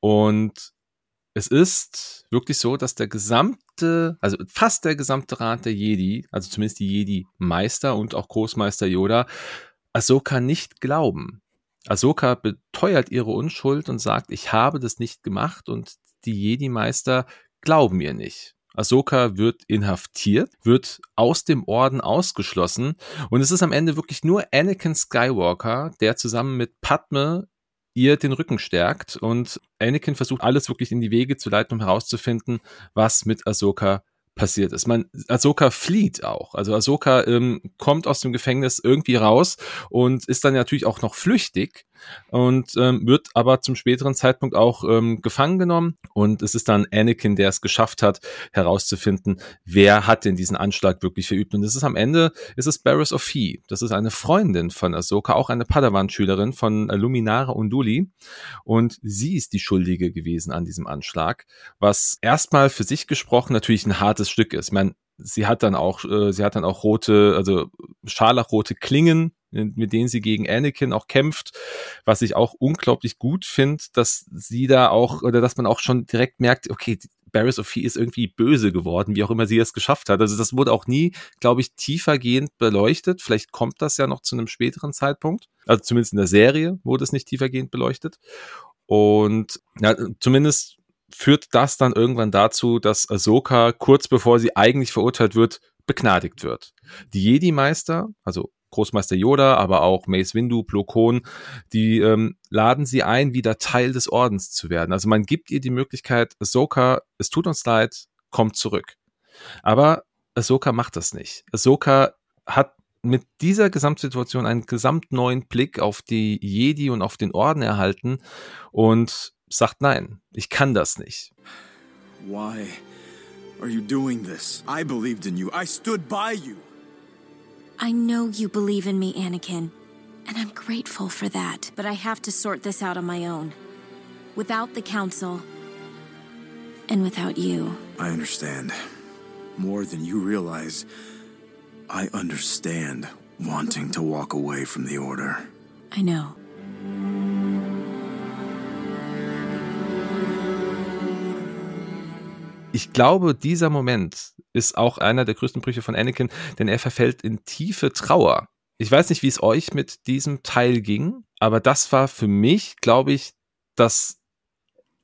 Und es ist wirklich so, dass der gesamte, also fast der gesamte Rat der Jedi, also zumindest die Jedi-Meister und auch Großmeister Yoda, Ahsoka nicht glauben. Ahsoka beteuert ihre Unschuld und sagt, ich habe das nicht gemacht und die Jedi-Meister glauben ihr nicht. Ahsoka wird inhaftiert, wird aus dem Orden ausgeschlossen und es ist am Ende wirklich nur Anakin Skywalker, der zusammen mit Padme ihr den Rücken stärkt und Anakin versucht alles wirklich in die Wege zu leiten, um herauszufinden, was mit Ahsoka passiert ist. Man, Ahsoka flieht auch. Also Ahsoka ähm, kommt aus dem Gefängnis irgendwie raus und ist dann natürlich auch noch flüchtig und ähm, wird aber zum späteren Zeitpunkt auch ähm, gefangen genommen und es ist dann Anakin, der es geschafft hat, herauszufinden, wer hat denn diesen Anschlag wirklich verübt. Und es ist am Ende, ist es Barris Ophi. Das ist eine Freundin von Ahsoka, auch eine Padawan-Schülerin von Luminara Unduli und sie ist die Schuldige gewesen an diesem Anschlag, was erstmal für sich gesprochen natürlich ein hartes Stück ist. Ich meine, sie hat dann auch, äh, sie hat dann auch rote, also scharlachrote Klingen mit denen sie gegen Anakin auch kämpft, was ich auch unglaublich gut finde, dass sie da auch, oder dass man auch schon direkt merkt, okay, Barris Ophi ist irgendwie böse geworden, wie auch immer sie es geschafft hat. Also das wurde auch nie, glaube ich, tiefergehend beleuchtet. Vielleicht kommt das ja noch zu einem späteren Zeitpunkt. Also zumindest in der Serie wurde es nicht tiefergehend beleuchtet. Und ja, zumindest führt das dann irgendwann dazu, dass Ahsoka kurz bevor sie eigentlich verurteilt wird, begnadigt wird. Die Jedi-Meister, also Großmeister Yoda, aber auch Mace Windu, Plo Koon, die ähm, laden sie ein, wieder Teil des Ordens zu werden. Also man gibt ihr die Möglichkeit, Ahsoka, es tut uns leid, kommt zurück. Aber Ahsoka macht das nicht. Ahsoka hat mit dieser Gesamtsituation einen gesamt neuen Blick auf die Jedi und auf den Orden erhalten und sagt nein, ich kann das nicht. Why are you doing this? I believed in you. I stood by you. I know you believe in me, Anakin, and I'm grateful for that. But I have to sort this out on my own. Without the Council, and without you. I understand. More than you realize, I understand wanting to walk away from the Order. I know. Ich glaube, dieser Moment ist auch einer der größten Brüche von Anakin, denn er verfällt in tiefe Trauer. Ich weiß nicht, wie es euch mit diesem Teil ging, aber das war für mich, glaube ich, das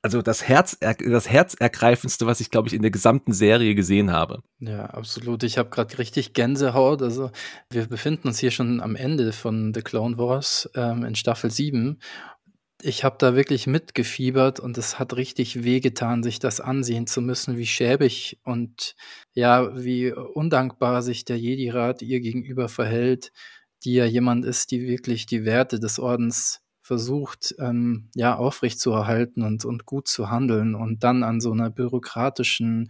also das Herz das herzergreifendste, was ich glaube ich in der gesamten Serie gesehen habe. Ja, absolut. Ich habe gerade richtig Gänsehaut. Also wir befinden uns hier schon am Ende von The Clone Wars ähm, in Staffel 7 ich habe da wirklich mitgefiebert und es hat richtig wehgetan, sich das ansehen zu müssen, wie schäbig und ja, wie undankbar sich der Jedi-Rat ihr gegenüber verhält, die ja jemand ist, die wirklich die Werte des Ordens versucht, ähm, ja, aufrechtzuerhalten und, und gut zu handeln und dann an so einer bürokratischen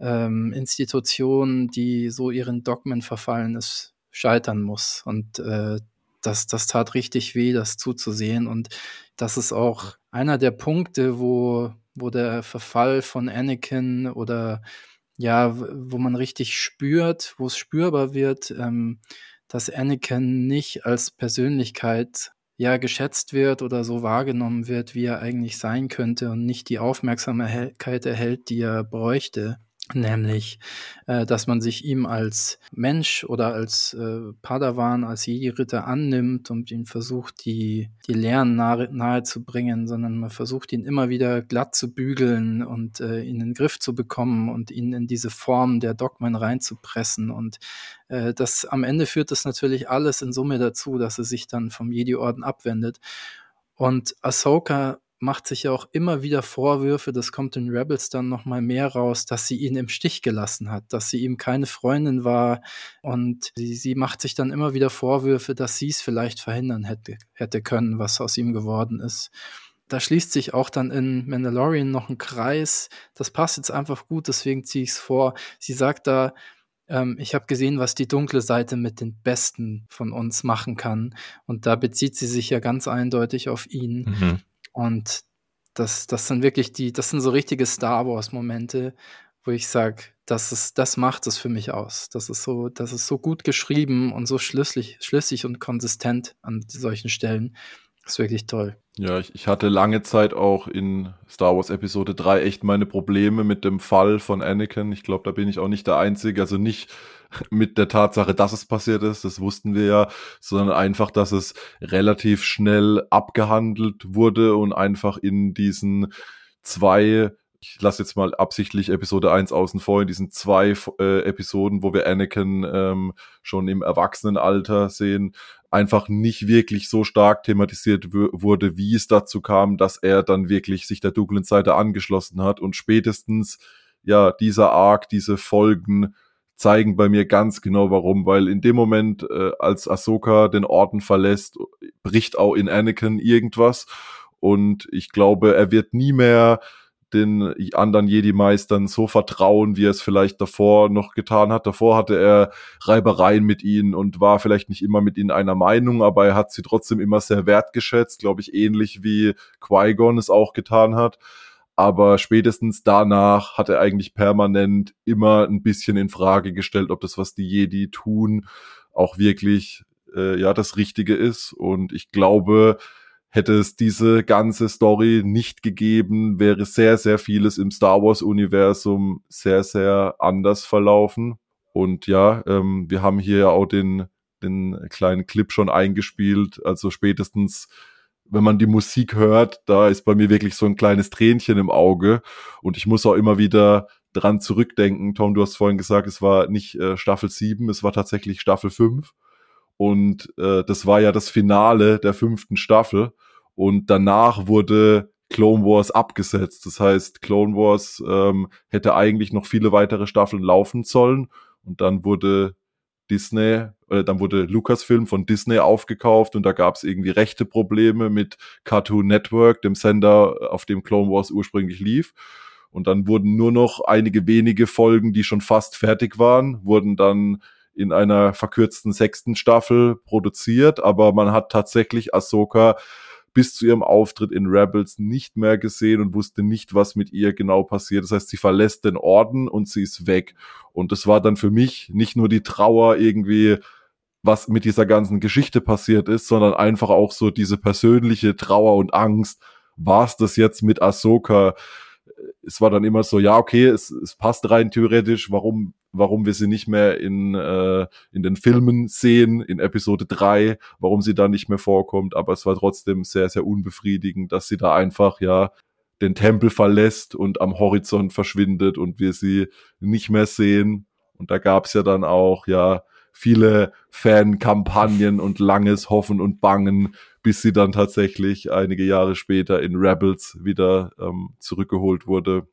ähm, Institution, die so ihren Dogmen verfallen ist, scheitern muss. Und äh, das, das tat richtig weh, das zuzusehen. Und das ist auch einer der Punkte, wo, wo der Verfall von Anakin oder ja, wo man richtig spürt, wo es spürbar wird, ähm, dass Anakin nicht als Persönlichkeit ja geschätzt wird oder so wahrgenommen wird, wie er eigentlich sein könnte und nicht die Aufmerksamkeit erhält, die er bräuchte nämlich äh, dass man sich ihm als Mensch oder als äh, Padawan, als Jedi-Ritter annimmt und ihn versucht, die, die Lehren nahe, nahe zu bringen, sondern man versucht, ihn immer wieder glatt zu bügeln und äh, ihn in den Griff zu bekommen und ihn in diese Form der Dogmen reinzupressen. Und äh, das am Ende führt das natürlich alles in Summe dazu, dass er sich dann vom Jedi-Orden abwendet. Und Ahsoka macht sich ja auch immer wieder Vorwürfe, das kommt in Rebels dann nochmal mehr raus, dass sie ihn im Stich gelassen hat, dass sie ihm keine Freundin war und sie, sie macht sich dann immer wieder Vorwürfe, dass sie es vielleicht verhindern hätte, hätte können, was aus ihm geworden ist. Da schließt sich auch dann in Mandalorian noch ein Kreis. Das passt jetzt einfach gut, deswegen ziehe ich es vor. Sie sagt da, ähm, ich habe gesehen, was die dunkle Seite mit den Besten von uns machen kann. Und da bezieht sie sich ja ganz eindeutig auf ihn. Mhm. Und das, das sind wirklich die, das sind so richtige Star Wars-Momente, wo ich sage, das ist, das macht es für mich aus. Das ist so, das ist so gut geschrieben und so schlüssig, schlüssig und konsistent an solchen Stellen. Das ist wirklich toll. Ja, ich, ich hatte lange Zeit auch in Star Wars Episode 3 echt meine Probleme mit dem Fall von Anakin. Ich glaube, da bin ich auch nicht der Einzige. Also nicht mit der Tatsache, dass es passiert ist, das wussten wir ja, sondern einfach, dass es relativ schnell abgehandelt wurde und einfach in diesen zwei ich lasse jetzt mal absichtlich Episode 1 außen vor, in diesen zwei äh, Episoden, wo wir Anakin ähm, schon im Erwachsenenalter sehen, einfach nicht wirklich so stark thematisiert wurde, wie es dazu kam, dass er dann wirklich sich der dunklen Seite angeschlossen hat. Und spätestens ja dieser Arc, diese Folgen zeigen bei mir ganz genau warum, weil in dem Moment, äh, als Ahsoka den Orden verlässt, bricht auch in Anakin irgendwas. Und ich glaube, er wird nie mehr den anderen Jedi-Meistern so vertrauen, wie er es vielleicht davor noch getan hat. Davor hatte er Reibereien mit ihnen und war vielleicht nicht immer mit ihnen einer Meinung, aber er hat sie trotzdem immer sehr wertgeschätzt, glaube ich, ähnlich wie Qui-Gon es auch getan hat. Aber spätestens danach hat er eigentlich permanent immer ein bisschen in Frage gestellt, ob das, was die Jedi tun, auch wirklich äh, ja das Richtige ist. Und ich glaube, Hätte es diese ganze Story nicht gegeben, wäre sehr, sehr vieles im Star Wars-Universum sehr, sehr anders verlaufen. Und ja, ähm, wir haben hier ja auch den, den kleinen Clip schon eingespielt. Also spätestens, wenn man die Musik hört, da ist bei mir wirklich so ein kleines Tränchen im Auge. Und ich muss auch immer wieder dran zurückdenken. Tom, du hast vorhin gesagt, es war nicht äh, Staffel 7, es war tatsächlich Staffel 5. Und äh, das war ja das Finale der fünften Staffel. Und danach wurde Clone Wars abgesetzt. Das heißt, Clone Wars ähm, hätte eigentlich noch viele weitere Staffeln laufen sollen. Und dann wurde Disney, äh, dann wurde Lucasfilm von Disney aufgekauft und da gab es irgendwie rechte Probleme mit Cartoon Network, dem Sender, auf dem Clone Wars ursprünglich lief. Und dann wurden nur noch einige wenige Folgen, die schon fast fertig waren, wurden dann in einer verkürzten sechsten Staffel produziert, aber man hat tatsächlich Ahsoka bis zu ihrem Auftritt in Rebels nicht mehr gesehen und wusste nicht, was mit ihr genau passiert. Das heißt, sie verlässt den Orden und sie ist weg. Und das war dann für mich nicht nur die Trauer irgendwie, was mit dieser ganzen Geschichte passiert ist, sondern einfach auch so diese persönliche Trauer und Angst. War es das jetzt mit Ahsoka? es war dann immer so, ja, okay, es, es passt rein theoretisch, warum, warum wir sie nicht mehr in, äh, in den Filmen sehen, in Episode 3, warum sie da nicht mehr vorkommt, aber es war trotzdem sehr, sehr unbefriedigend, dass sie da einfach, ja, den Tempel verlässt und am Horizont verschwindet und wir sie nicht mehr sehen. Und da gab's ja dann auch, ja, viele Fankampagnen und langes Hoffen und Bangen, bis sie dann tatsächlich einige Jahre später in Rebels wieder ähm, zurückgeholt wurde.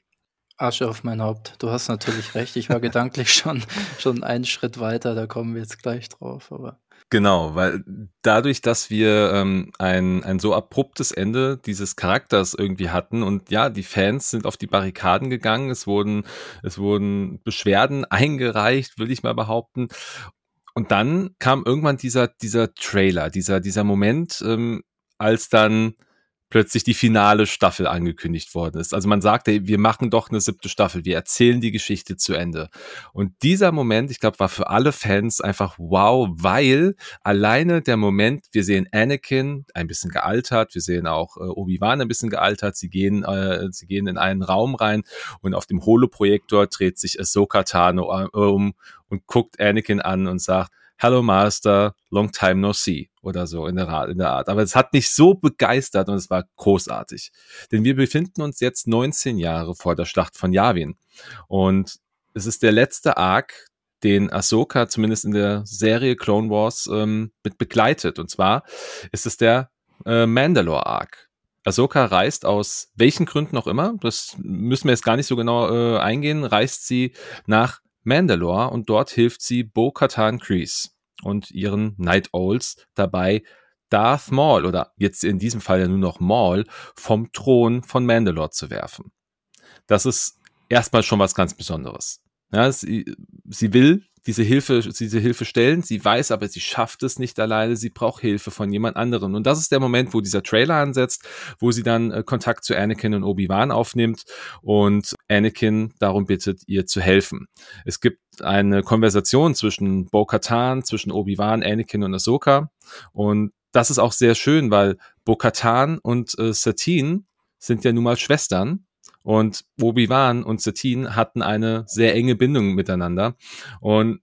Asche auf mein Haupt. Du hast natürlich recht. Ich war gedanklich schon, schon einen Schritt weiter. Da kommen wir jetzt gleich drauf. Aber Genau, weil dadurch, dass wir ähm, ein, ein so abruptes Ende dieses Charakters irgendwie hatten und ja, die Fans sind auf die Barrikaden gegangen, es wurden, es wurden Beschwerden eingereicht, will ich mal behaupten. Und dann kam irgendwann dieser, dieser Trailer, dieser, dieser Moment, ähm, als dann plötzlich die finale Staffel angekündigt worden ist. Also man sagte, wir machen doch eine siebte Staffel, wir erzählen die Geschichte zu Ende. Und dieser Moment, ich glaube, war für alle Fans einfach wow, weil alleine der Moment, wir sehen Anakin ein bisschen gealtert, wir sehen auch äh, Obi-Wan ein bisschen gealtert, sie gehen, äh, sie gehen in einen Raum rein und auf dem Holoprojektor dreht sich Ahsoka Tano äh, um und guckt Anakin an und sagt, Hello Master, long time no see oder so in der, Art, in der Art. Aber es hat mich so begeistert und es war großartig. Denn wir befinden uns jetzt 19 Jahre vor der Schlacht von Yavin. Und es ist der letzte Arc, den Ahsoka zumindest in der Serie Clone Wars ähm, mit begleitet. Und zwar ist es der äh, Mandalore Arc. Ahsoka reist aus welchen Gründen auch immer, das müssen wir jetzt gar nicht so genau äh, eingehen, reist sie nach Mandalore und dort hilft sie Bo-Katan Kryze und ihren Night Owls dabei, Darth Maul oder jetzt in diesem Fall ja nur noch Maul vom Thron von Mandalore zu werfen. Das ist erstmal schon was ganz Besonderes. Ja, sie, sie will diese Hilfe, diese Hilfe stellen. Sie weiß aber, sie schafft es nicht alleine. Sie braucht Hilfe von jemand anderem. Und das ist der Moment, wo dieser Trailer ansetzt, wo sie dann äh, Kontakt zu Anakin und Obi-Wan aufnimmt und Anakin darum bittet, ihr zu helfen. Es gibt eine Konversation zwischen Bo-Katan, zwischen Obi-Wan, Anakin und Ahsoka. Und das ist auch sehr schön, weil Bo-Katan und äh, Satine sind ja nun mal Schwestern und Obi-Wan und Satine hatten eine sehr enge Bindung miteinander. Und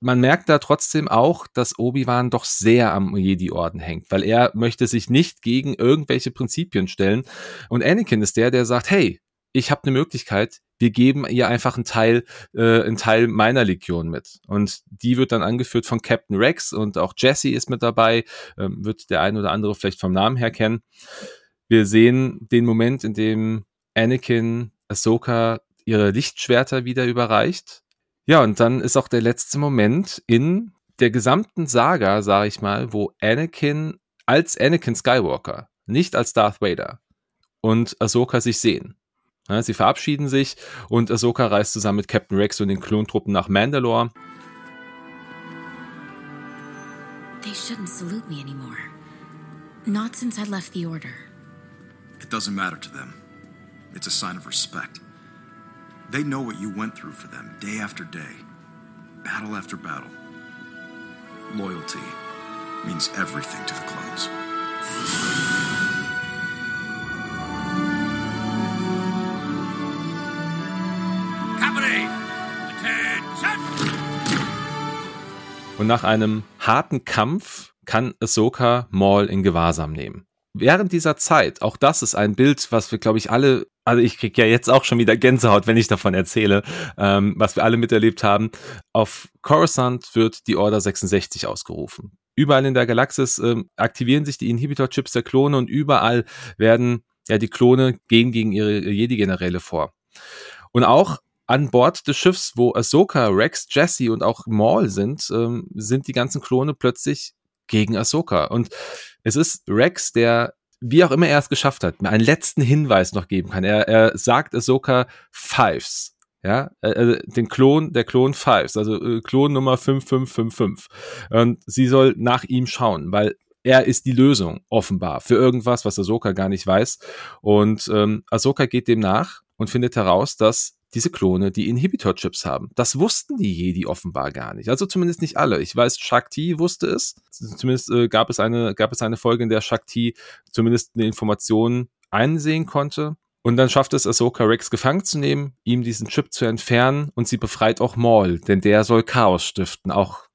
man merkt da trotzdem auch, dass Obi-Wan doch sehr am Jedi-Orden hängt, weil er möchte sich nicht gegen irgendwelche Prinzipien stellen. Und Anakin ist der, der sagt, hey, ich habe eine Möglichkeit, wir geben ihr einfach einen Teil, äh, einen Teil meiner Legion mit. Und die wird dann angeführt von Captain Rex und auch Jesse ist mit dabei, ähm, wird der ein oder andere vielleicht vom Namen her kennen. Wir sehen den Moment, in dem Anakin Ahsoka ihre Lichtschwerter wieder überreicht. Ja, und dann ist auch der letzte Moment in der gesamten Saga, sage ich mal, wo Anakin als Anakin Skywalker, nicht als Darth Vader und Ahsoka sich sehen. Ja, sie verabschieden sich und Ahsoka reist zusammen mit Captain Rex und den Klontruppen nach Mandalore. They shouldn't salute me anymore. Not since I left the Order. It doesn't matter to them. It's a sign of respect. They know what you went through for them day after day, battle after battle. Loyalty means everything to the clones. Company! Attention! Und nach einem harten Kampf kann Ahsoka Maul in Gewahrsam nehmen. Während dieser Zeit, auch das ist ein Bild, was wir, glaube ich, alle, also ich kriege ja jetzt auch schon wieder Gänsehaut, wenn ich davon erzähle, ähm, was wir alle miterlebt haben. Auf Coruscant wird die Order 66 ausgerufen. Überall in der Galaxis ähm, aktivieren sich die Inhibitor-Chips der Klone und überall werden ja die Klone gehen gegen ihre Jedi-Generäle vor. Und auch an Bord des Schiffs, wo Ahsoka, Rex, Jesse und auch Maul sind, ähm, sind die ganzen Klone plötzlich gegen Ahsoka. Und es ist Rex, der, wie auch immer er es geschafft hat, mir einen letzten Hinweis noch geben kann. Er, er sagt Ahsoka Fives. Ja, äh, den Klon, der Klon Fives, also äh, Klon Nummer 5555. Und sie soll nach ihm schauen, weil er ist die Lösung, offenbar, für irgendwas, was Ahsoka gar nicht weiß. Und ähm, Ahsoka geht dem nach und findet heraus, dass diese Klone die Inhibitor-Chips haben. Das wussten die Jedi offenbar gar nicht. Also zumindest nicht alle. Ich weiß, Shakti wusste es. Zumindest äh, gab, es eine, gab es eine Folge, in der Shakti zumindest eine Information einsehen konnte. Und dann schafft es Ahsoka Rex gefangen zu nehmen, ihm diesen Chip zu entfernen und sie befreit auch Maul, denn der soll Chaos stiften. Auch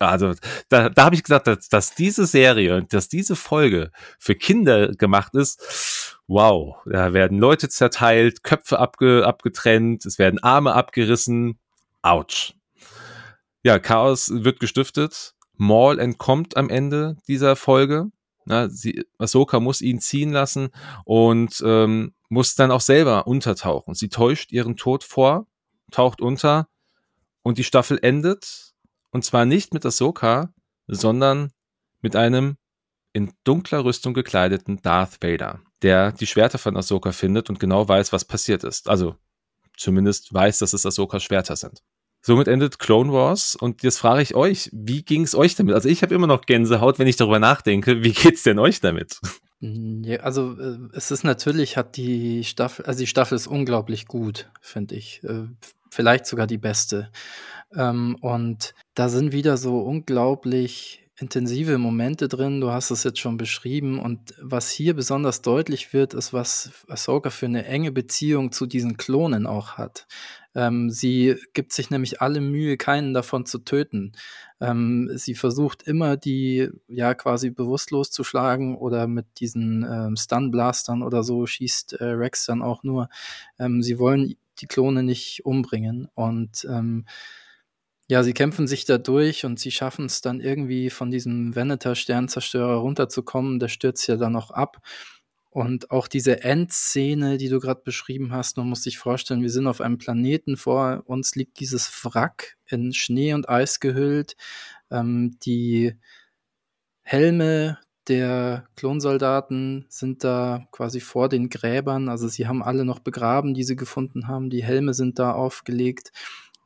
also da, da habe ich gesagt, dass, dass diese Serie, dass diese Folge für Kinder gemacht ist. Wow, da werden Leute zerteilt, Köpfe abge, abgetrennt, es werden Arme abgerissen. Autsch. Ja, Chaos wird gestiftet. Maul entkommt am Ende dieser Folge. Na, sie, Ahsoka muss ihn ziehen lassen und ähm, muss dann auch selber untertauchen. Sie täuscht ihren Tod vor, taucht unter und die Staffel endet. Und zwar nicht mit Ahsoka, sondern mit einem in dunkler Rüstung gekleideten Darth Vader, der die Schwerter von Ahsoka findet und genau weiß, was passiert ist. Also zumindest weiß, dass es Ahsokas Schwerter sind. Somit endet Clone Wars und jetzt frage ich euch, wie ging es euch damit? Also ich habe immer noch Gänsehaut, wenn ich darüber nachdenke. Wie geht's denn euch damit? Ja, also äh, es ist natürlich, hat die Staffel, also die Staffel ist unglaublich gut, finde ich. Äh, vielleicht sogar die beste. Ähm, und da sind wieder so unglaublich intensive Momente drin. Du hast es jetzt schon beschrieben. Und was hier besonders deutlich wird, ist, was Ahsoka für eine enge Beziehung zu diesen Klonen auch hat. Ähm, sie gibt sich nämlich alle Mühe, keinen davon zu töten. Ähm, sie versucht immer, die ja quasi bewusstlos zu schlagen oder mit diesen ähm, Stun-Blastern oder so schießt äh, Rex dann auch nur. Ähm, sie wollen die Klone nicht umbringen und ähm, ja, sie kämpfen sich da durch und sie schaffen es dann irgendwie von diesem Veneter-Sternzerstörer runterzukommen. Der stürzt ja dann noch ab. Und auch diese Endszene, die du gerade beschrieben hast, man muss sich vorstellen, wir sind auf einem Planeten, vor uns liegt dieses Wrack in Schnee und Eis gehüllt. Ähm, die Helme der Klonsoldaten sind da quasi vor den Gräbern, also sie haben alle noch begraben, die sie gefunden haben. Die Helme sind da aufgelegt.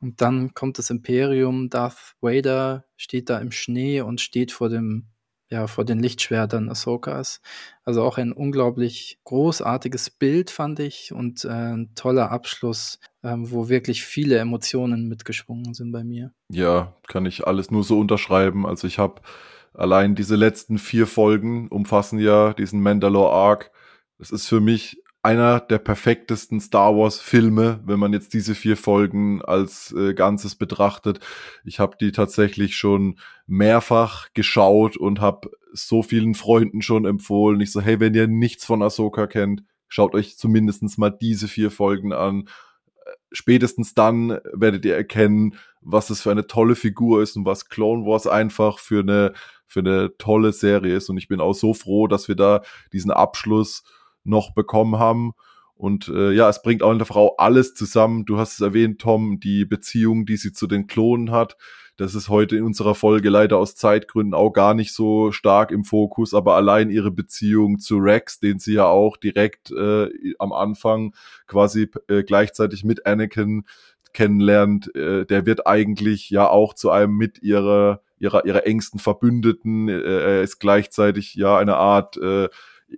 Und dann kommt das Imperium, Darth Vader steht da im Schnee und steht vor dem ja, vor den Lichtschwertern Ahsokas. Also auch ein unglaublich großartiges Bild, fand ich, und äh, ein toller Abschluss, ähm, wo wirklich viele Emotionen mitgeschwungen sind bei mir. Ja, kann ich alles nur so unterschreiben. Also ich habe allein diese letzten vier Folgen umfassen ja diesen Mandalore Arc. Das ist für mich einer der perfektesten Star Wars Filme, wenn man jetzt diese vier Folgen als äh, Ganzes betrachtet. Ich habe die tatsächlich schon mehrfach geschaut und habe so vielen Freunden schon empfohlen. Ich so, hey, wenn ihr nichts von Ahsoka kennt, schaut euch zumindestens mal diese vier Folgen an. Spätestens dann werdet ihr erkennen, was es für eine tolle Figur ist und was Clone Wars einfach für eine, für eine tolle Serie ist. Und ich bin auch so froh, dass wir da diesen Abschluss noch bekommen haben. Und äh, ja, es bringt auch in der Frau alles zusammen. Du hast es erwähnt, Tom, die Beziehung, die sie zu den Klonen hat. Das ist heute in unserer Folge leider aus Zeitgründen auch gar nicht so stark im Fokus, aber allein ihre Beziehung zu Rex, den sie ja auch direkt äh, am Anfang quasi äh, gleichzeitig mit Anakin kennenlernt, äh, der wird eigentlich ja auch zu einem mit ihrer ihrer ihrer engsten Verbündeten. Äh, er ist gleichzeitig ja eine Art äh,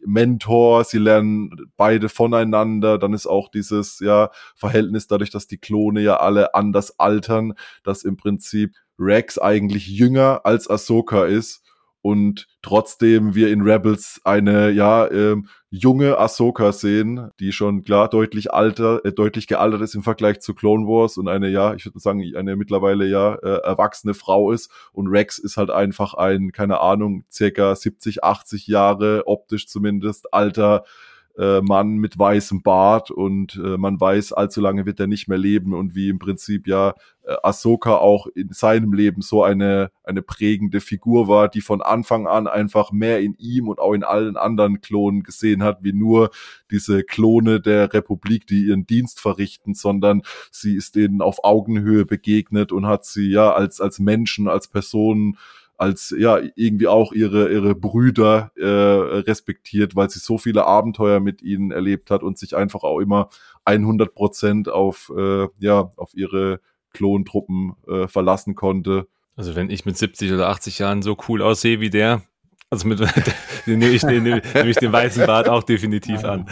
Mentor, sie lernen beide voneinander, dann ist auch dieses ja Verhältnis dadurch, dass die Klone ja alle anders altern, dass im Prinzip Rex eigentlich jünger als Ahsoka ist und trotzdem wir in Rebels eine ja ähm, junge Ahsoka sehen, die schon klar deutlich alter, äh, deutlich gealtert ist im Vergleich zu Clone Wars und eine ja, ich würde sagen eine mittlerweile ja äh, erwachsene Frau ist. Und Rex ist halt einfach ein keine Ahnung circa 70, 80 Jahre optisch zumindest alter äh, Mann mit weißem Bart und äh, man weiß, allzu lange wird er nicht mehr leben und wie im Prinzip ja äh, Ahsoka auch in seinem Leben so eine, eine prägende Figur war, die von Anfang an einfach mehr in ihm und auch in allen anderen Klonen gesehen hat, wie nur diese Klone der Republik, die ihren Dienst verrichten, sondern sie ist denen auf Augenhöhe begegnet und hat sie ja als, als Menschen, als Personen als ja irgendwie auch ihre ihre Brüder äh, respektiert, weil sie so viele Abenteuer mit ihnen erlebt hat und sich einfach auch immer 100 Prozent auf äh, ja auf ihre Klontruppen äh, verlassen konnte. Also wenn ich mit 70 oder 80 Jahren so cool aussehe wie der, also mit nehme ich den, nehme ich den weißen Bart auch definitiv an.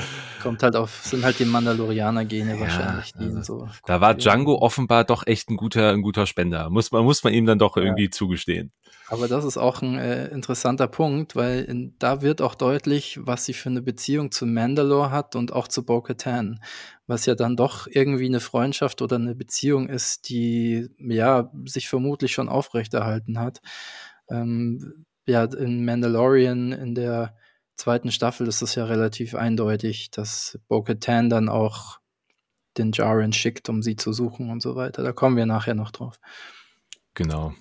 Kommt halt auf, sind halt die Mandalorianer-Gene Ja, wahrscheinlich, die also, so. Da war. Django offenbar doch echt ein guter, ein guter Spender. Muss man, muss man ihm dann doch Ja. irgendwie zugestehen. Aber das ist auch ein äh, interessanter Punkt, weil in, da wird auch deutlich, was sie für eine Beziehung zu Mandalore hat und auch zu Bo-Katan, was ja dann doch irgendwie eine Freundschaft oder eine Beziehung ist, die ja sich vermutlich schon aufrechterhalten hat. Ähm, ja, in Mandalorian in der zweiten Staffel ist es ja relativ eindeutig, dass Bo-Katan dann auch den Jaren schickt, um sie zu suchen und so weiter. Da kommen wir nachher noch drauf. Genau.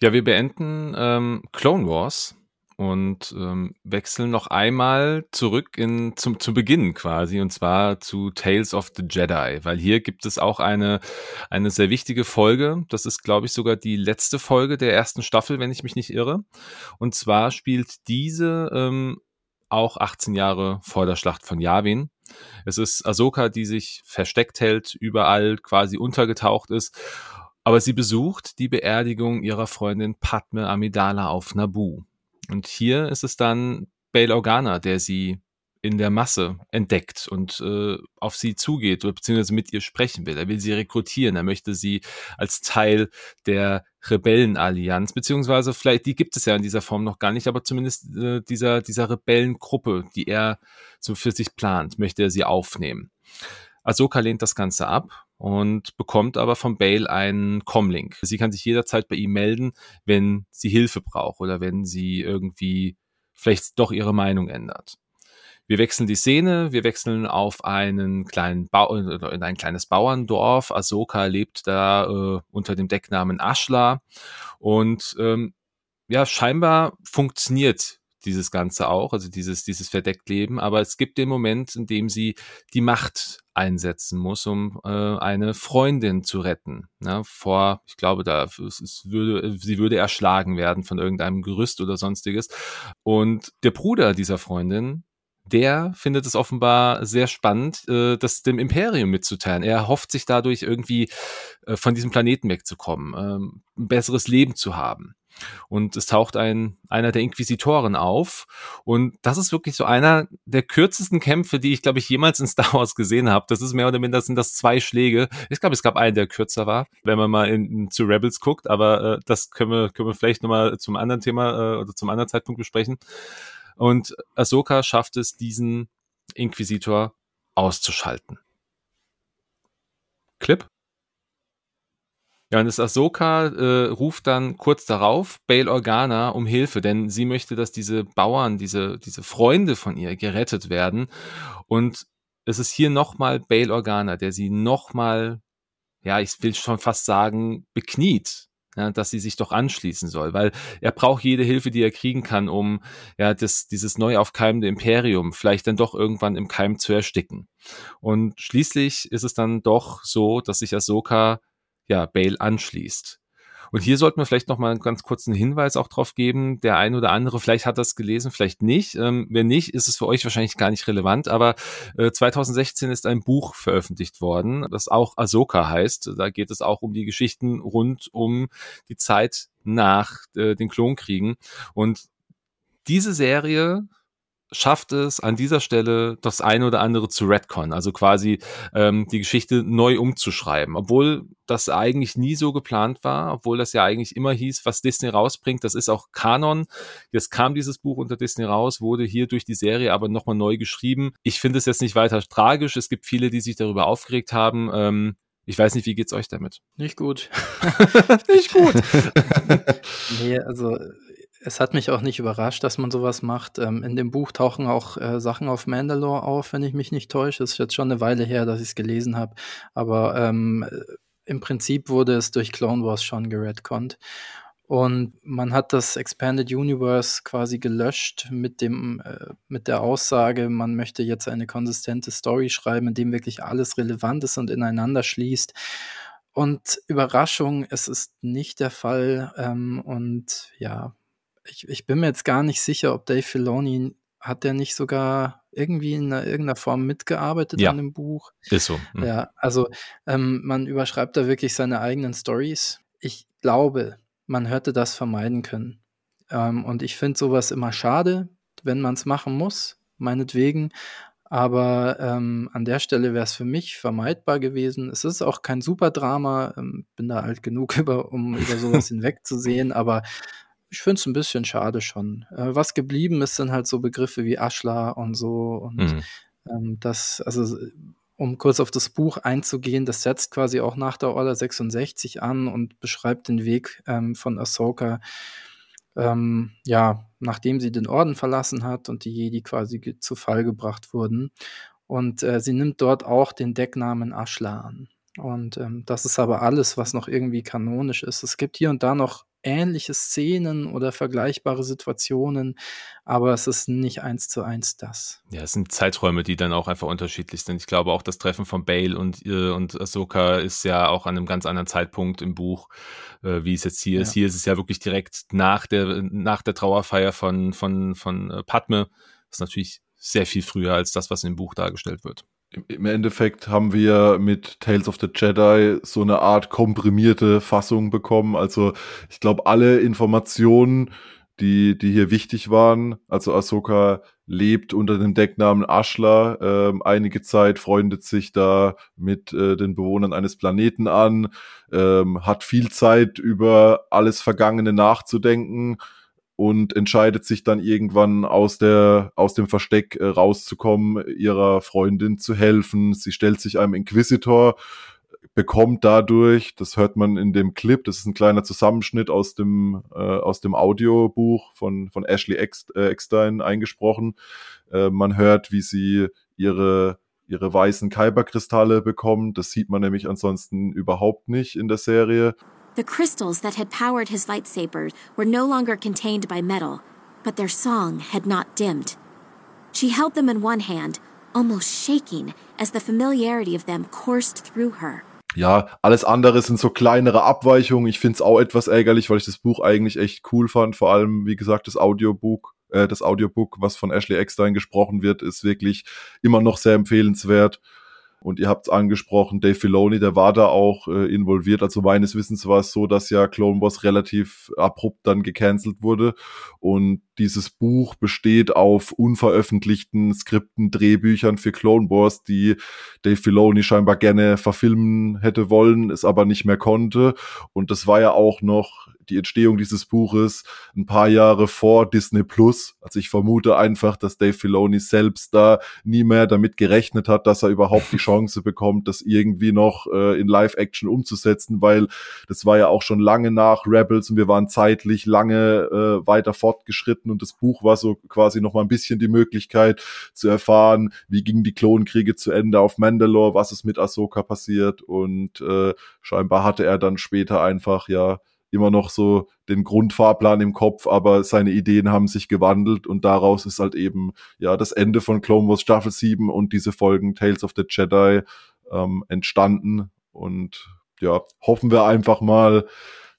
Ja, wir beenden ähm, Clone Wars und ähm, wechseln noch einmal zurück in, zum, zu Beginn quasi, und zwar zu Tales of the Jedi, weil hier gibt es auch eine, eine sehr wichtige Folge. Das ist, glaube ich, sogar die letzte Folge der ersten Staffel, wenn ich mich nicht irre. Und zwar spielt diese ähm, auch 18 Jahre vor der Schlacht von Yavin. Es ist Ahsoka, die sich versteckt hält, überall quasi untergetaucht ist. Aber sie besucht die Beerdigung ihrer Freundin Padme Amidala auf Naboo. Und hier ist es dann Bail Organa, der sie in der Masse entdeckt und äh, auf sie zugeht oder beziehungsweise mit ihr sprechen will. Er will sie rekrutieren, er möchte sie als Teil der Rebellenallianz, beziehungsweise vielleicht, die gibt es ja in dieser Form noch gar nicht, aber zumindest äh, dieser, dieser Rebellengruppe, die er so für sich plant, möchte er sie aufnehmen. Ahsoka lehnt das Ganze ab und bekommt aber von Bale einen Comlink. Sie kann sich jederzeit bei ihm melden, wenn sie Hilfe braucht oder wenn sie irgendwie vielleicht doch ihre Meinung ändert. Wir wechseln die Szene, wir wechseln auf einen kleinen Bau, in ein kleines Bauerndorf. Ahsoka lebt da äh, unter dem Decknamen Ashla und ähm, ja, scheinbar funktioniert dieses Ganze auch, also dieses, dieses Verdeckleben, aber es gibt den Moment, in dem sie die Macht einsetzen muss, um äh, eine Freundin zu retten. Ne? Vor, ich glaube, da es, es würde, sie würde erschlagen werden von irgendeinem Gerüst oder sonstiges. Und der Bruder dieser Freundin, der findet es offenbar sehr spannend, äh, das dem Imperium mitzuteilen. Er hofft sich dadurch irgendwie äh, von diesem Planeten wegzukommen, ähm, ein besseres Leben zu haben. Und es taucht ein, einer der Inquisitoren auf. Und das ist wirklich so einer der kürzesten Kämpfe, die ich, glaube ich, jemals in Star Wars gesehen habe. Das ist mehr oder minder, sind das zwei Schläge. Ich glaube, es gab einen, der kürzer war, wenn man mal in, in zu Rebels guckt. Aber äh, das können wir, können wir vielleicht nochmal zum anderen Thema äh, oder zum anderen Zeitpunkt besprechen. Und Ahsoka schafft es, diesen Inquisitor auszuschalten. Clip? Ja, und das Ahsoka äh, ruft dann kurz darauf Bail Organa um Hilfe, denn sie möchte, dass diese Bauern, diese, diese Freunde von ihr gerettet werden. Und es ist hier nochmal Bail Organa, der sie nochmal, ja, ich will schon fast sagen, bekniet, ja, dass sie sich doch anschließen soll, weil er braucht jede Hilfe, die er kriegen kann, um ja das, dieses neu aufkeimende Imperium vielleicht dann doch irgendwann im Keim zu ersticken. Und schließlich ist es dann doch so, dass sich Ahsoka ja, Bale anschließt. Und hier sollten wir vielleicht noch mal einen ganz kurzen Hinweis auch drauf geben. Der ein oder andere, vielleicht hat das gelesen, vielleicht nicht. Ähm, wenn nicht, ist es für euch wahrscheinlich gar nicht relevant. Aber äh, 2016 ist ein Buch veröffentlicht worden, das auch Ahsoka heißt. Da geht es auch um die Geschichten rund um die Zeit nach äh, den Klonkriegen. Und diese Serie schafft es an dieser Stelle das eine oder andere zu retcon, also quasi ähm, die Geschichte neu umzuschreiben, obwohl das eigentlich nie so geplant war, obwohl das ja eigentlich immer hieß, was Disney rausbringt, das ist auch Kanon. Jetzt kam dieses Buch unter Disney raus, wurde hier durch die Serie aber nochmal neu geschrieben. Ich finde es jetzt nicht weiter tragisch. Es gibt viele, die sich darüber aufgeregt haben. Ähm, ich weiß nicht, wie geht's euch damit? Nicht gut. nicht gut. nee, also es hat mich auch nicht überrascht, dass man sowas macht. Ähm, in dem Buch tauchen auch äh, Sachen auf Mandalore auf, wenn ich mich nicht täusche. Es ist jetzt schon eine Weile her, dass ich es gelesen habe. Aber ähm, im Prinzip wurde es durch Clone Wars schon geredconnt. Und man hat das Expanded Universe quasi gelöscht mit dem, äh, mit der Aussage, man möchte jetzt eine konsistente Story schreiben, in dem wirklich alles relevant ist und ineinander schließt. Und Überraschung, es ist nicht der Fall. Ähm, und ja, ich, ich bin mir jetzt gar nicht sicher, ob Dave Filoni hat der nicht sogar irgendwie in einer, irgendeiner Form mitgearbeitet Ja. an dem Buch. Ist so. Hm. Ja, also ähm, man überschreibt da wirklich seine eigenen Stories. Ich glaube, man hätte das vermeiden können. Ähm, und ich finde sowas immer schade, wenn man es machen muss, meinetwegen. Aber ähm, an der Stelle wäre es für mich vermeidbar gewesen. Es ist auch kein Superdrama, ähm, bin da alt genug, über, um über sowas hinwegzusehen, aber ich finde es ein bisschen schade schon. Äh, was geblieben ist, sind halt so Begriffe wie Aschla und so. Und mhm. ähm, das, also um kurz auf das Buch einzugehen, das setzt quasi auch nach der Order 66 an und beschreibt den Weg ähm, von Ahsoka, ähm, ja, nachdem sie den Orden verlassen hat und die Jedi quasi zu Fall gebracht wurden. Und äh, sie nimmt dort auch den Decknamen Ashla an. Und ähm, das ist aber alles, was noch irgendwie kanonisch ist. Es gibt hier und da noch ähnliche Szenen oder vergleichbare Situationen, aber es ist nicht eins zu eins das. Ja, es sind Zeiträume, die dann auch einfach unterschiedlich sind. Ich glaube auch das Treffen von Bale und, äh, und Ahsoka ist ja auch an einem ganz anderen Zeitpunkt im Buch, äh, wie es jetzt hier ja. ist. Hier ist es ja wirklich direkt nach der, nach der Trauerfeier von, von, von äh, Padme. Das ist natürlich sehr viel früher als das, was im Buch dargestellt wird im Endeffekt haben wir mit Tales of the Jedi so eine Art komprimierte Fassung bekommen. Also ich glaube, alle Informationen, die, die hier wichtig waren, also Ahsoka lebt unter dem Decknamen Ashla äh, einige Zeit, freundet sich da mit äh, den Bewohnern eines Planeten an, äh, hat viel Zeit über alles Vergangene nachzudenken und entscheidet sich dann irgendwann aus der aus dem Versteck äh, rauszukommen, ihrer Freundin zu helfen. Sie stellt sich einem Inquisitor, bekommt dadurch, das hört man in dem Clip, das ist ein kleiner Zusammenschnitt aus dem äh, aus dem Audiobuch von von Ashley äh, Eckstein eingesprochen. Äh, man hört, wie sie ihre ihre weißen Kyberkristalle bekommt. Das sieht man nämlich ansonsten überhaupt nicht in der Serie. The crystals that had powered his lightsaber were no longer contained by metal, but their song had not dimmed. She held them in one hand, almost shaking as the familiarity of them coursed through her. Ja, alles andere sind so kleinere Abweichungen. Ich finde es auch etwas ärgerlich, weil ich das Buch eigentlich echt cool fand. Vor allem, wie gesagt, das Audiobook, äh, das Audiobook, was von Ashley Eckstein gesprochen wird, ist wirklich immer noch sehr empfehlenswert. Und ihr habt es angesprochen, Dave Filoni, der war da auch äh, involviert. Also meines Wissens war es so, dass ja Clone Wars relativ abrupt dann gecancelt wurde. Und dieses Buch besteht auf unveröffentlichten Skripten, Drehbüchern für Clone Wars, die Dave Filoni scheinbar gerne verfilmen hätte wollen, es aber nicht mehr konnte. Und das war ja auch noch die Entstehung dieses Buches ein paar Jahre vor Disney Plus. Also ich vermute einfach, dass Dave Filoni selbst da nie mehr damit gerechnet hat, dass er überhaupt die Chance bekommt, das irgendwie noch äh, in Live-Action umzusetzen, weil das war ja auch schon lange nach Rebels und wir waren zeitlich lange äh, weiter fortgeschritten und das Buch war so quasi noch mal ein bisschen die Möglichkeit zu erfahren, wie gingen die Klonkriege zu Ende auf Mandalore, was ist mit Ahsoka passiert und äh, scheinbar hatte er dann später einfach ja immer noch so den Grundfahrplan im Kopf, aber seine Ideen haben sich gewandelt und daraus ist halt eben ja das Ende von Clone Wars Staffel 7 und diese Folgen Tales of the Jedi ähm, entstanden. Und ja, hoffen wir einfach mal,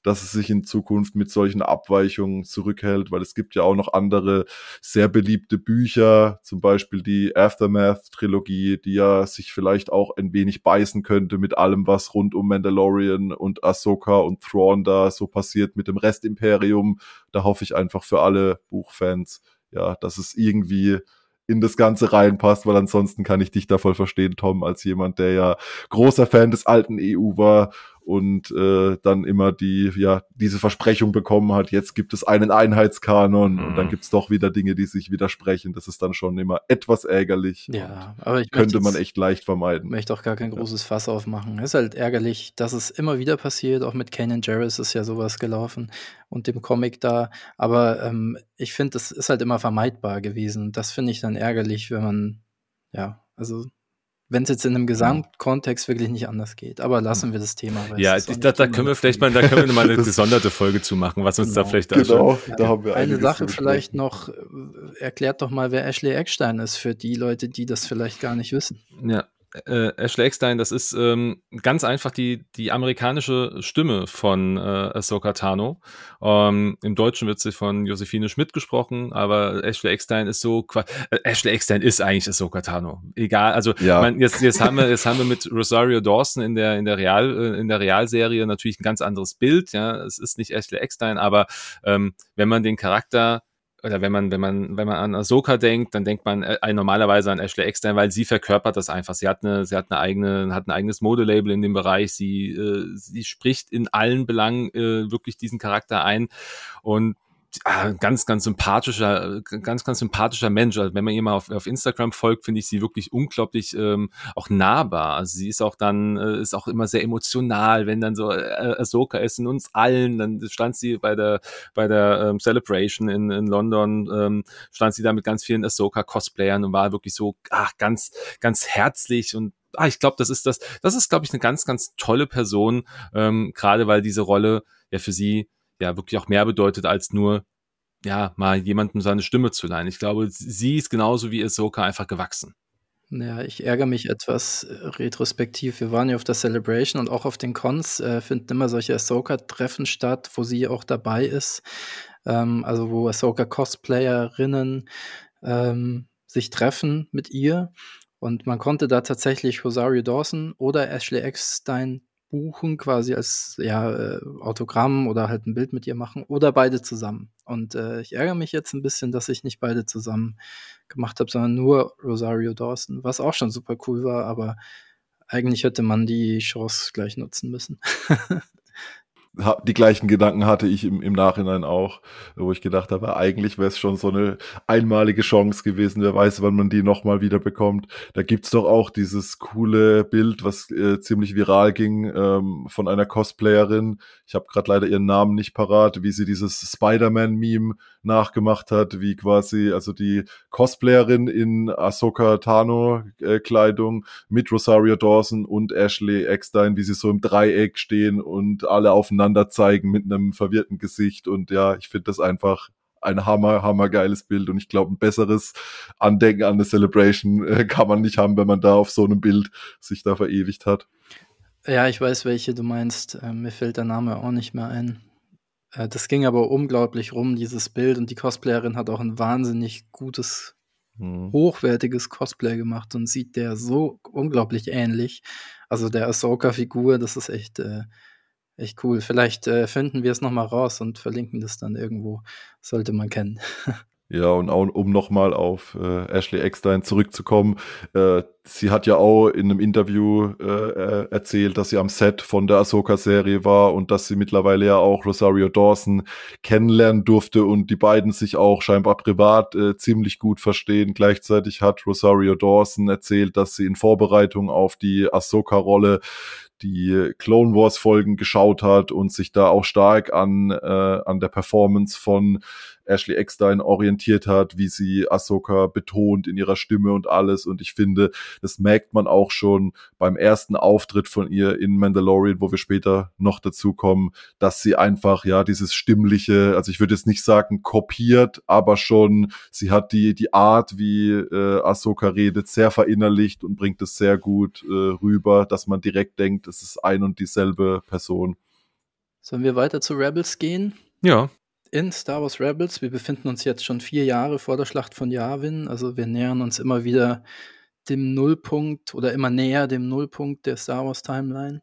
dass es sich in Zukunft mit solchen Abweichungen zurückhält, weil es gibt ja auch noch andere sehr beliebte Bücher, zum Beispiel die Aftermath-Trilogie, die ja sich vielleicht auch ein wenig beißen könnte mit allem, was rund um Mandalorian und Ahsoka und Thrawn da so passiert mit dem Restimperium. Da hoffe ich einfach für alle Buchfans, ja, dass es irgendwie in das Ganze reinpasst, weil ansonsten kann ich dich da voll verstehen, Tom, als jemand, der ja großer Fan des alten EU war und äh, dann immer die, ja, diese Versprechung bekommen hat, jetzt gibt es einen Einheitskanon mhm. und dann mhm. gibt's doch wieder Dinge, die sich widersprechen. Das ist dann schon immer etwas ärgerlich. Ja, aber ich könnte man echt leicht vermeiden. Ich möchte auch gar kein großes Fass aufmachen. Es ist halt ärgerlich, dass es immer wieder passiert. Auch mit Kanan Jarrus ist ja sowas gelaufen und dem Comic da. Aber ähm, ich finde, das ist halt immer vermeidbar gewesen. Das finde ich dann ärgerlich, wenn man, ja, also wenn es jetzt in einem Gesamtkontext wirklich nicht anders geht. Aber lassen wir das Thema. Ja, da, da können wir vielleicht mal, da können wir mal eine gesonderte Folge zu machen, was uns genau. da vielleicht genau, da haben wir eine Sache vielleicht noch, äh, erklärt doch mal, wer Ashley Eckstein ist für die Leute, die das vielleicht gar nicht wissen. Ja, äh, Ashley Eckstein, das ist ähm, ganz einfach die, die amerikanische Stimme von äh, Ahsoka Tano. Ähm, Im Deutschen wird sie von Josephine Schmidt gesprochen, aber Ashley Eckstein ist so, äh, Ashley Eckstein ist eigentlich Ahsoka Tano. Egal, also ja. man, jetzt, jetzt haben wir, jetzt haben wir mit Rosario Dawson in der, in der Real, äh, in der Realserie natürlich ein ganz anderes Bild, ja. Es ist nicht Ashley Eckstein, aber ähm, wenn man den Charakter oder wenn man, wenn man, wenn man an Ahsoka denkt, dann denkt man äh, normalerweise an Ashley Eckstein, weil sie verkörpert das einfach. Sie hat eine, sie hat eine eigene, hat ein eigenes Modelabel in dem Bereich. Sie, äh, sie spricht in allen Belangen äh, wirklich diesen Charakter ein und ah, ganz, ganz sympathischer, ganz, ganz sympathischer Mensch. Also wenn man ihr mal auf, auf Instagram folgt, finde ich sie wirklich unglaublich ähm, auch nahbar. Also sie ist auch dann, äh, ist auch immer sehr emotional, wenn dann so äh, Ahsoka ist in uns allen. Dann stand sie bei der, bei der ähm, Celebration in, in London, ähm, stand sie da mit ganz vielen Ahsoka-Cosplayern und war wirklich so ach, ganz, ganz herzlich und ah, ich glaube, das ist das, das ist, glaube ich, eine ganz, ganz tolle Person, ähm, gerade weil diese Rolle ja für sie ja wirklich auch mehr bedeutet als nur ja mal jemandem seine Stimme zu leihen. Ich glaube, sie ist genauso wie Ahsoka einfach gewachsen. Ja, ich ärgere mich etwas äh, retrospektiv. Wir waren ja auf der Celebration und auch auf den Cons äh, finden immer solche Ahsoka-Treffen statt, wo sie auch dabei ist. Ähm, also wo Ahsoka-Cosplayerinnen ähm, sich treffen mit ihr. Und man konnte da tatsächlich Rosario Dawson oder Ashley Eckstein buchen, quasi als ja, äh, Autogramm oder halt ein Bild mit ihr machen oder beide zusammen. Und äh, ich ärgere mich jetzt ein bisschen, dass ich nicht beide zusammen gemacht habe, sondern nur Rosario Dawson, was auch schon super cool war, aber eigentlich hätte man die Chance gleich nutzen müssen. die gleichen Gedanken hatte ich im, im Nachhinein auch, wo ich gedacht habe, eigentlich wäre es schon so eine einmalige Chance gewesen. Wer weiß, wann man die nochmal wieder bekommt. Da gibt's doch auch dieses coole Bild, was äh, ziemlich viral ging, ähm, von einer Cosplayerin. Ich habe gerade leider ihren Namen nicht parat, wie sie dieses Spider-Man-Meme nachgemacht hat, wie quasi, also die Cosplayerin in Ahsoka Tano-Kleidung äh, mit Rosario Dawson und Ashley Eckstein, wie sie so im Dreieck stehen und alle aufeinander aufeinander zeigen mit einem verwirrten Gesicht. Und ja, ich finde das einfach ein hammer, hammer geiles Bild. Und ich glaube, ein besseres Andenken an eine Celebration äh, kann man nicht haben, wenn man da auf so einem Bild sich da verewigt hat. Ja, ich weiß, welche du meinst. Äh, mir fällt der Name auch nicht mehr ein. Äh, das ging aber unglaublich rum, dieses Bild. Und die Cosplayerin hat auch ein wahnsinnig gutes, hm. hochwertiges Cosplay gemacht und sieht der so unglaublich ähnlich. Also der Ahsoka-Figur, das ist echt äh, Echt cool. Vielleicht äh, finden wir es nochmal raus und verlinken das dann irgendwo. Sollte man kennen. Ja, und auch, um nochmal auf äh, Ashley Eckstein zurückzukommen, äh, sie hat ja auch in einem Interview äh, äh, erzählt, dass sie am Set von der Ahsoka-Serie war und dass sie mittlerweile ja auch Rosario Dawson kennenlernen durfte und die beiden sich auch scheinbar privat äh, ziemlich gut verstehen. Gleichzeitig hat Rosario Dawson erzählt, dass sie in Vorbereitung auf die Ahsoka-Rolle die Clone Wars Folgen geschaut hat und sich da auch stark an, äh, an der Performance von Ashley Eckstein orientiert hat, wie sie Ahsoka betont in ihrer Stimme und alles. Und ich finde, das merkt man auch schon beim ersten Auftritt von ihr in Mandalorian, wo wir später noch dazu kommen, dass sie einfach, ja, dieses stimmliche, also ich würde jetzt nicht sagen kopiert, aber schon, sie hat die, die Art, wie äh, Ahsoka redet, sehr verinnerlicht und bringt es sehr gut äh, rüber, dass man direkt denkt, es ist ein und dieselbe Person. Sollen wir weiter zu Rebels gehen? Ja in Star Wars Rebels. Wir befinden uns jetzt schon vier Jahre vor der Schlacht von Yavin. Also wir nähern uns immer wieder dem Nullpunkt oder immer näher dem Nullpunkt der Star Wars Timeline.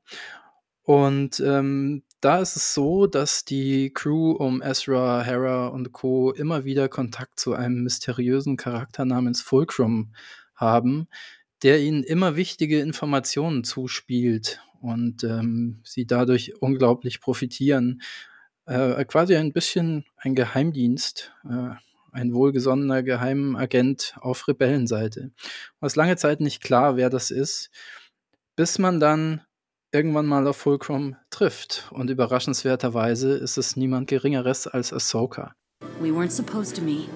Und ähm, da ist es so, dass die Crew um Ezra, Hera und Co. immer wieder Kontakt zu einem mysteriösen Charakter namens Fulcrum haben, der ihnen immer wichtige Informationen zuspielt und ähm, sie dadurch unglaublich profitieren äh, quasi ein bisschen ein Geheimdienst, äh, ein wohlgesonnener Geheimagent auf Rebellenseite. Es lange Zeit nicht klar, wer das ist, bis man dann irgendwann mal auf Fulcrum trifft. Und überraschenswerterweise ist es niemand Geringeres als Ahsoka. We weren't supposed to meet.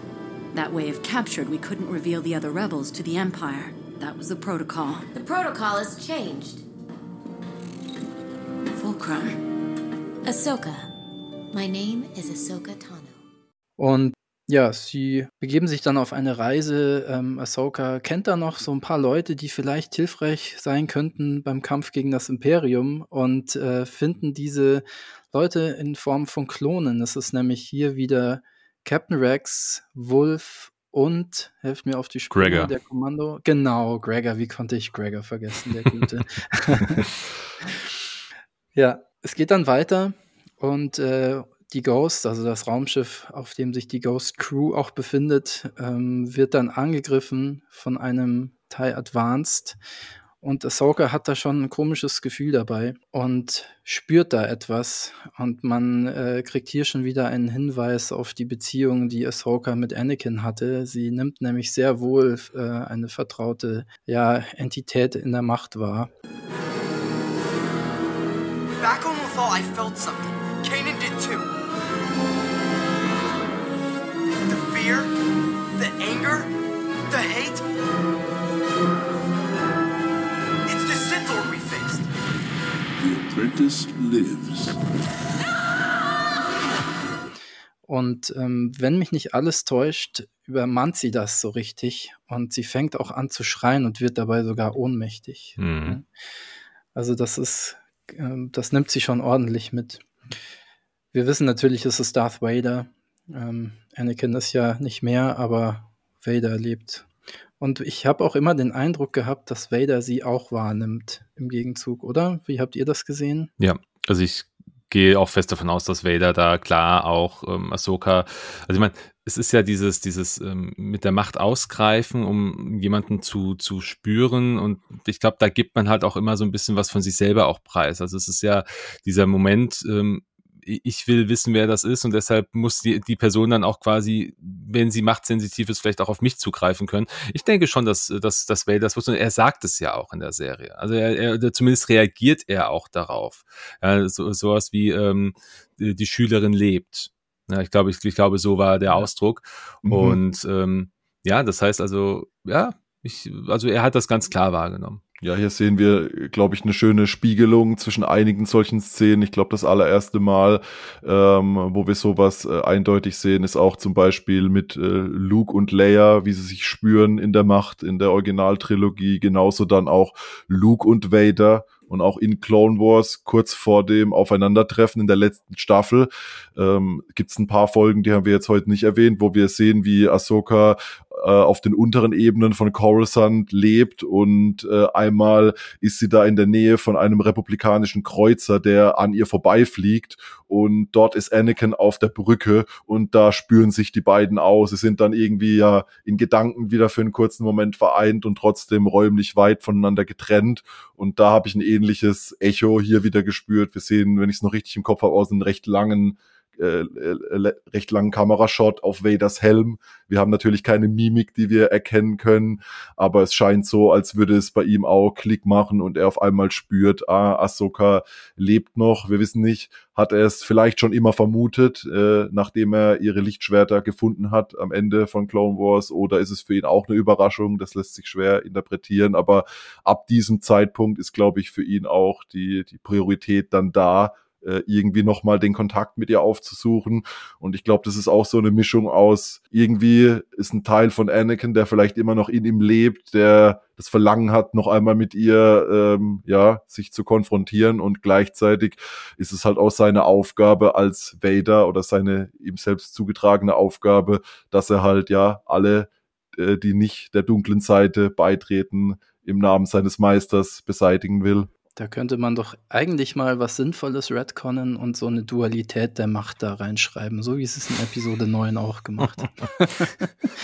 That way, if captured, we couldn't reveal the other rebels to the Empire. That was the protocol. The protocol has changed. Fulcrum. Ahsoka. My name is Ahsoka Tano. Und ja, sie begeben sich dann auf eine Reise. Ähm, Ahsoka kennt da noch so ein paar Leute, die vielleicht hilfreich sein könnten beim Kampf gegen das Imperium und äh, finden diese Leute in Form von Klonen. Das ist nämlich hier wieder Captain Rex, Wolf und, helft mir auf die Sprünge, Gregor. der Kommando. Genau, Gregor, wie konnte ich Gregor vergessen, der Gute. ja, es geht dann weiter und äh, die Ghost, also das Raumschiff, auf dem sich die Ghost Crew auch befindet, ähm, wird dann angegriffen von einem TIE Advanced. Und Ahsoka hat da schon ein komisches Gefühl dabei und spürt da etwas. Und man äh, kriegt hier schon wieder einen Hinweis auf die Beziehung, die Ahsoka mit Anakin hatte. Sie nimmt nämlich sehr wohl äh, eine vertraute ja, Entität in der Macht wahr. Back on Lothal, I felt something. Fear, the anger, the hate. It's the Sith Lord we faced. The apprentice lives. Und ähm, wenn mich nicht alles täuscht, übermannt sie das so richtig und sie fängt auch an zu schreien und wird dabei sogar ohnmächtig. Mhm. Also das ist ähm, das nimmt sie schon ordentlich mit. Wir wissen natürlich, es ist Darth Vader. Ähm, Anakin ist ja nicht mehr, aber Vader lebt. Und ich habe auch immer den Eindruck gehabt, dass Vader sie auch wahrnimmt im Gegenzug, oder? Wie habt ihr das gesehen? Ja, also ich gehe auch fest davon aus, dass Vader da klar auch ähm, Ahsoka, also ich meine, es ist ja dieses, dieses ähm, mit der Macht ausgreifen, um jemanden zu, zu spüren. Und ich glaube, da gibt man halt auch immer so ein bisschen was von sich selber auch preis. Also es ist ja dieser Moment, ähm, ich will wissen, wer das ist und deshalb muss die, die Person dann auch quasi, wenn sie machtsensitiv ist, vielleicht auch auf mich zugreifen können. Ich denke schon, dass, dass, dass Vader das wusste und er sagt es ja auch in der Serie. Also er, er zumindest reagiert er auch darauf. Ja, so, sowas wie ähm, die Schülerin lebt ja, ich glaube, ich, ich glaube, so war der Ausdruck. Mhm. Und ähm, ja, das heißt also, ja, ich, also er hat das ganz klar wahrgenommen. Ja, hier sehen wir, glaube ich, eine schöne Spiegelung zwischen einigen solchen Szenen. Ich glaube, das allererste Mal, ähm, wo wir sowas äh, eindeutig sehen, ist auch zum Beispiel mit äh, Luke und Leia, wie sie sich spüren in der Macht in der Originaltrilogie. Genauso dann auch Luke und Vader und auch in Clone Wars kurz vor dem Aufeinandertreffen in der letzten Staffel ähm, gibt es ein paar Folgen, die haben wir jetzt heute nicht erwähnt, wo wir sehen, wie Ahsoka äh, auf den unteren Ebenen von Coruscant lebt und äh, einmal ist sie da in der Nähe von einem republikanischen Kreuzer, der an ihr vorbeifliegt und dort ist Anakin auf der Brücke und da spüren sich die beiden aus. Sie sind dann irgendwie ja in Gedanken wieder für einen kurzen Moment vereint und trotzdem räumlich weit voneinander getrennt und da habe ich ein ähnliches Echo hier wieder gespürt. Wir sehen, wenn ich es noch richtig im Kopf habe, aus einem recht langen äh, äh, recht langen Kamerashot auf Vaders Helm. Wir haben natürlich keine Mimik, die wir erkennen können, aber es scheint so, als würde es bei ihm auch Klick machen und er auf einmal spürt, ah, Ahsoka lebt noch. Wir wissen nicht, hat er es vielleicht schon immer vermutet, äh, nachdem er ihre Lichtschwerter gefunden hat am Ende von Clone Wars, oder ist es für ihn auch eine Überraschung? Das lässt sich schwer interpretieren, aber ab diesem Zeitpunkt ist, glaube ich, für ihn auch die, die Priorität dann da, äh, irgendwie nochmal den Kontakt mit ihr aufzusuchen. Und ich glaube, das ist auch so eine Mischung aus, irgendwie ist ein Teil von Anakin, der vielleicht immer noch in ihm lebt, der das Verlangen hat, noch einmal mit ihr ähm, ja sich zu konfrontieren und gleichzeitig ist es halt auch seine Aufgabe als Vader oder seine ihm selbst zugetragene Aufgabe, dass er halt ja alle, äh, die nicht der dunklen Seite beitreten, im Namen seines Meisters beseitigen will. Da könnte man doch eigentlich mal was Sinnvolles retconnen und so eine Dualität der Macht da reinschreiben, so wie es es in Episode 9 auch gemacht hat.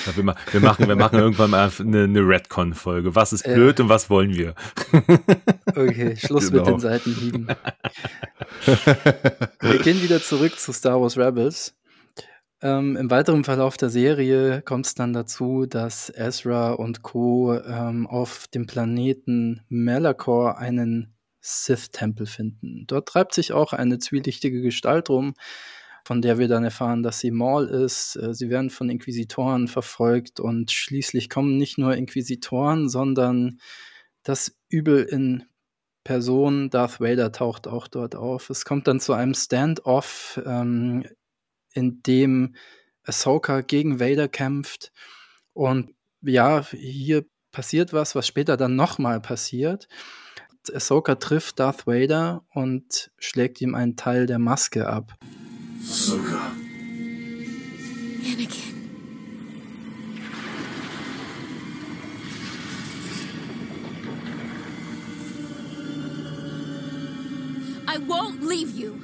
ja, wir, wir, machen, wir machen irgendwann mal eine, eine Redcon-Folge. Was ist blöd äh, und was wollen wir? okay, Schluss genau. mit den Seitenhieben. wir gehen wieder zurück zu Star Wars Rebels. Ähm, Im weiteren Verlauf der Serie kommt es dann dazu, dass Ezra und Co. Ähm, auf dem Planeten Malachor einen Sith-Tempel finden. Dort treibt sich auch eine zwielichtige Gestalt rum, von der wir dann erfahren, dass sie Maul ist. Äh, sie werden von Inquisitoren verfolgt und schließlich kommen nicht nur Inquisitoren, sondern das Übel in Person, Darth Vader taucht auch dort auf. Es kommt dann zu einem Standoff, ähm, in dem Ahsoka gegen Vader kämpft. Und ja, hier passiert was, was später dann nochmal passiert. Ahsoka trifft Darth Vader und schlägt ihm einen Teil der Maske ab. Ahsoka. Anakin. I won't leave you.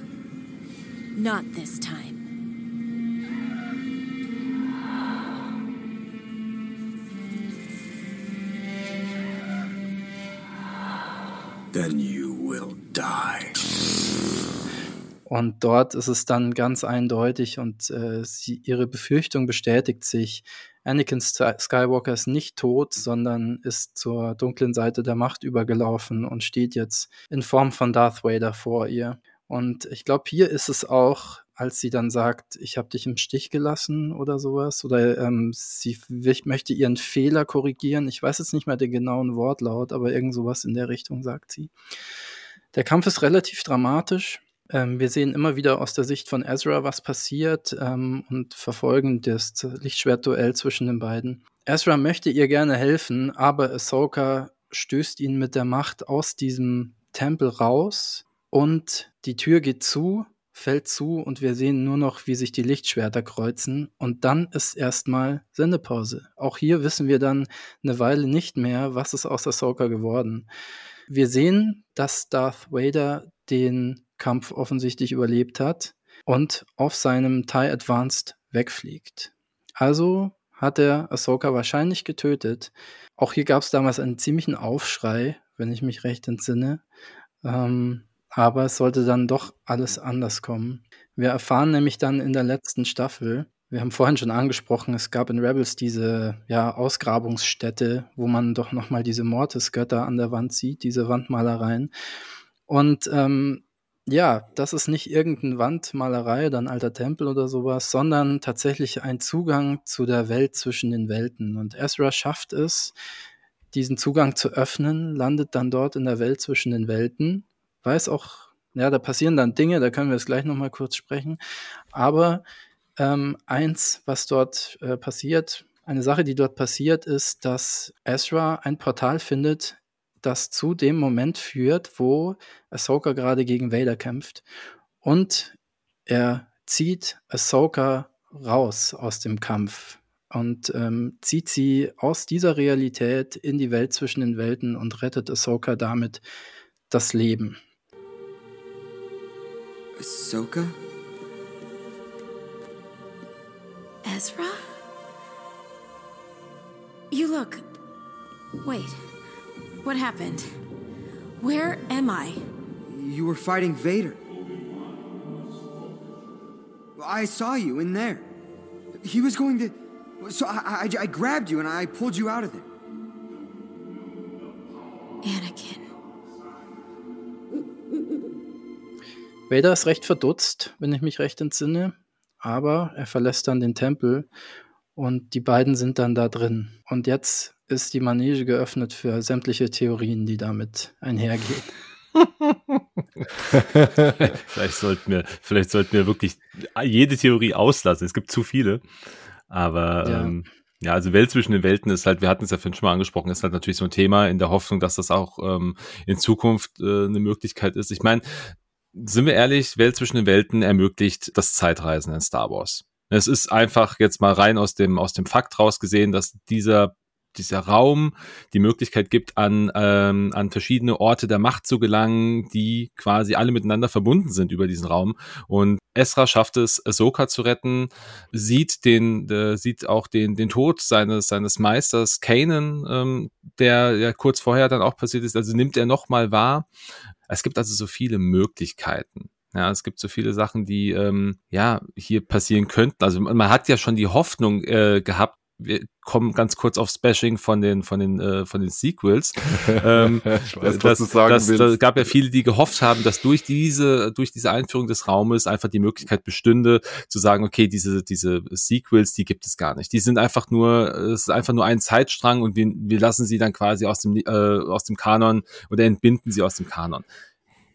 Not this time. Then you will die. Und dort ist es dann ganz eindeutig und äh, sie, ihre Befürchtung bestätigt sich. Anakin Skywalker ist nicht tot, sondern ist zur dunklen Seite der Macht übergelaufen und steht jetzt in Form von Darth Vader vor ihr. Und ich glaube, hier ist es auch, als sie dann sagt, ich habe dich im Stich gelassen oder sowas, oder ähm, sie möchte ihren Fehler korrigieren. Ich weiß jetzt nicht mehr den genauen Wortlaut, aber irgend sowas in der Richtung sagt sie. Der Kampf ist relativ dramatisch. Ähm, wir sehen immer wieder aus der Sicht von Ezra, was passiert ähm, und verfolgen das Lichtschwertduell zwischen den beiden. Ezra möchte ihr gerne helfen, aber Ahsoka stößt ihn mit der Macht aus diesem Tempel raus und die Tür geht zu, fällt zu und wir sehen nur noch, wie sich die Lichtschwerter kreuzen und dann ist erstmal Sendepause. Auch hier wissen wir dann eine Weile nicht mehr, was ist aus Ahsoka geworden. Wir sehen, dass Darth Vader den Kampf offensichtlich überlebt hat und auf seinem TIE Advanced wegfliegt. Also hat er Ahsoka wahrscheinlich getötet. Auch hier gab es damals einen ziemlichen Aufschrei, wenn ich mich recht entsinne. Ähm, aber es sollte dann doch alles anders kommen. Wir erfahren nämlich dann in der letzten Staffel, wir haben vorhin schon angesprochen, es gab in Rebels diese ja, Ausgrabungsstätte, wo man doch nochmal diese Mortis-Götter an der Wand sieht, diese Wandmalereien. Und ähm, ja, das ist nicht irgendeine Wandmalerei oder ein alter Tempel oder sowas, sondern tatsächlich ein Zugang zu der Welt zwischen den Welten. Und Ezra schafft es, diesen Zugang zu öffnen, landet dann dort in der Welt zwischen den Welten, weiß auch, ja, da passieren dann Dinge, da können wir es gleich nochmal kurz sprechen. Aber ähm, eins, was dort äh, passiert, eine Sache, die dort passiert, ist, dass Ezra ein Portal findet, das zu dem Moment führt, wo Ahsoka gerade gegen Vader kämpft. Und er zieht Ahsoka raus aus dem Kampf und ähm, zieht sie aus dieser Realität in die Welt zwischen den Welten und rettet Ahsoka damit das Leben. Ahsoka? Ezra? You look. Wait. What happened? Where am I? You were fighting Vader. I saw you in there. He was going to. So I, I, I grabbed you and I pulled you out of there. Vader ist recht verdutzt, wenn ich mich recht entsinne, aber er verlässt dann den Tempel und die beiden sind dann da drin. Und jetzt ist die Manege geöffnet für sämtliche Theorien, die damit einhergehen. vielleicht sollten wir, vielleicht sollten wir wirklich jede Theorie auslassen. Es gibt zu viele. Aber ja. Ähm, ja, also Welt zwischen den Welten ist halt, wir hatten es ja vorhin schon mal angesprochen, ist halt natürlich so ein Thema in der Hoffnung, dass das auch ähm, in Zukunft äh, eine Möglichkeit ist. Ich meine, sind wir ehrlich, Welt zwischen den Welten ermöglicht das Zeitreisen in Star Wars. Es ist einfach jetzt mal rein aus dem, aus dem Fakt rausgesehen, dass dieser dieser Raum die Möglichkeit gibt, an, ähm, an verschiedene Orte der Macht zu gelangen, die quasi alle miteinander verbunden sind über diesen Raum. Und Esra schafft es, Ahsoka zu retten, sieht den, äh, sieht auch den, den Tod seines, seines Meisters Kanan, ähm, der ja kurz vorher dann auch passiert ist, also nimmt er nochmal wahr. Es gibt also so viele Möglichkeiten. Ja, es gibt so viele Sachen, die ähm, ja hier passieren könnten. Also man hat ja schon die Hoffnung äh, gehabt, wir kommen ganz kurz aufs Bashing von den von den äh, von den Sequels. ähm, ich weiß, das, was sagen das, willst. Das gab ja viele, die gehofft haben, dass durch diese durch diese Einführung des Raumes einfach die Möglichkeit bestünde, zu sagen, okay, diese diese Sequels, die gibt es gar nicht. Die sind einfach nur es ist einfach nur ein Zeitstrang und wir, wir lassen sie dann quasi aus dem äh, aus dem Kanon oder entbinden sie aus dem Kanon.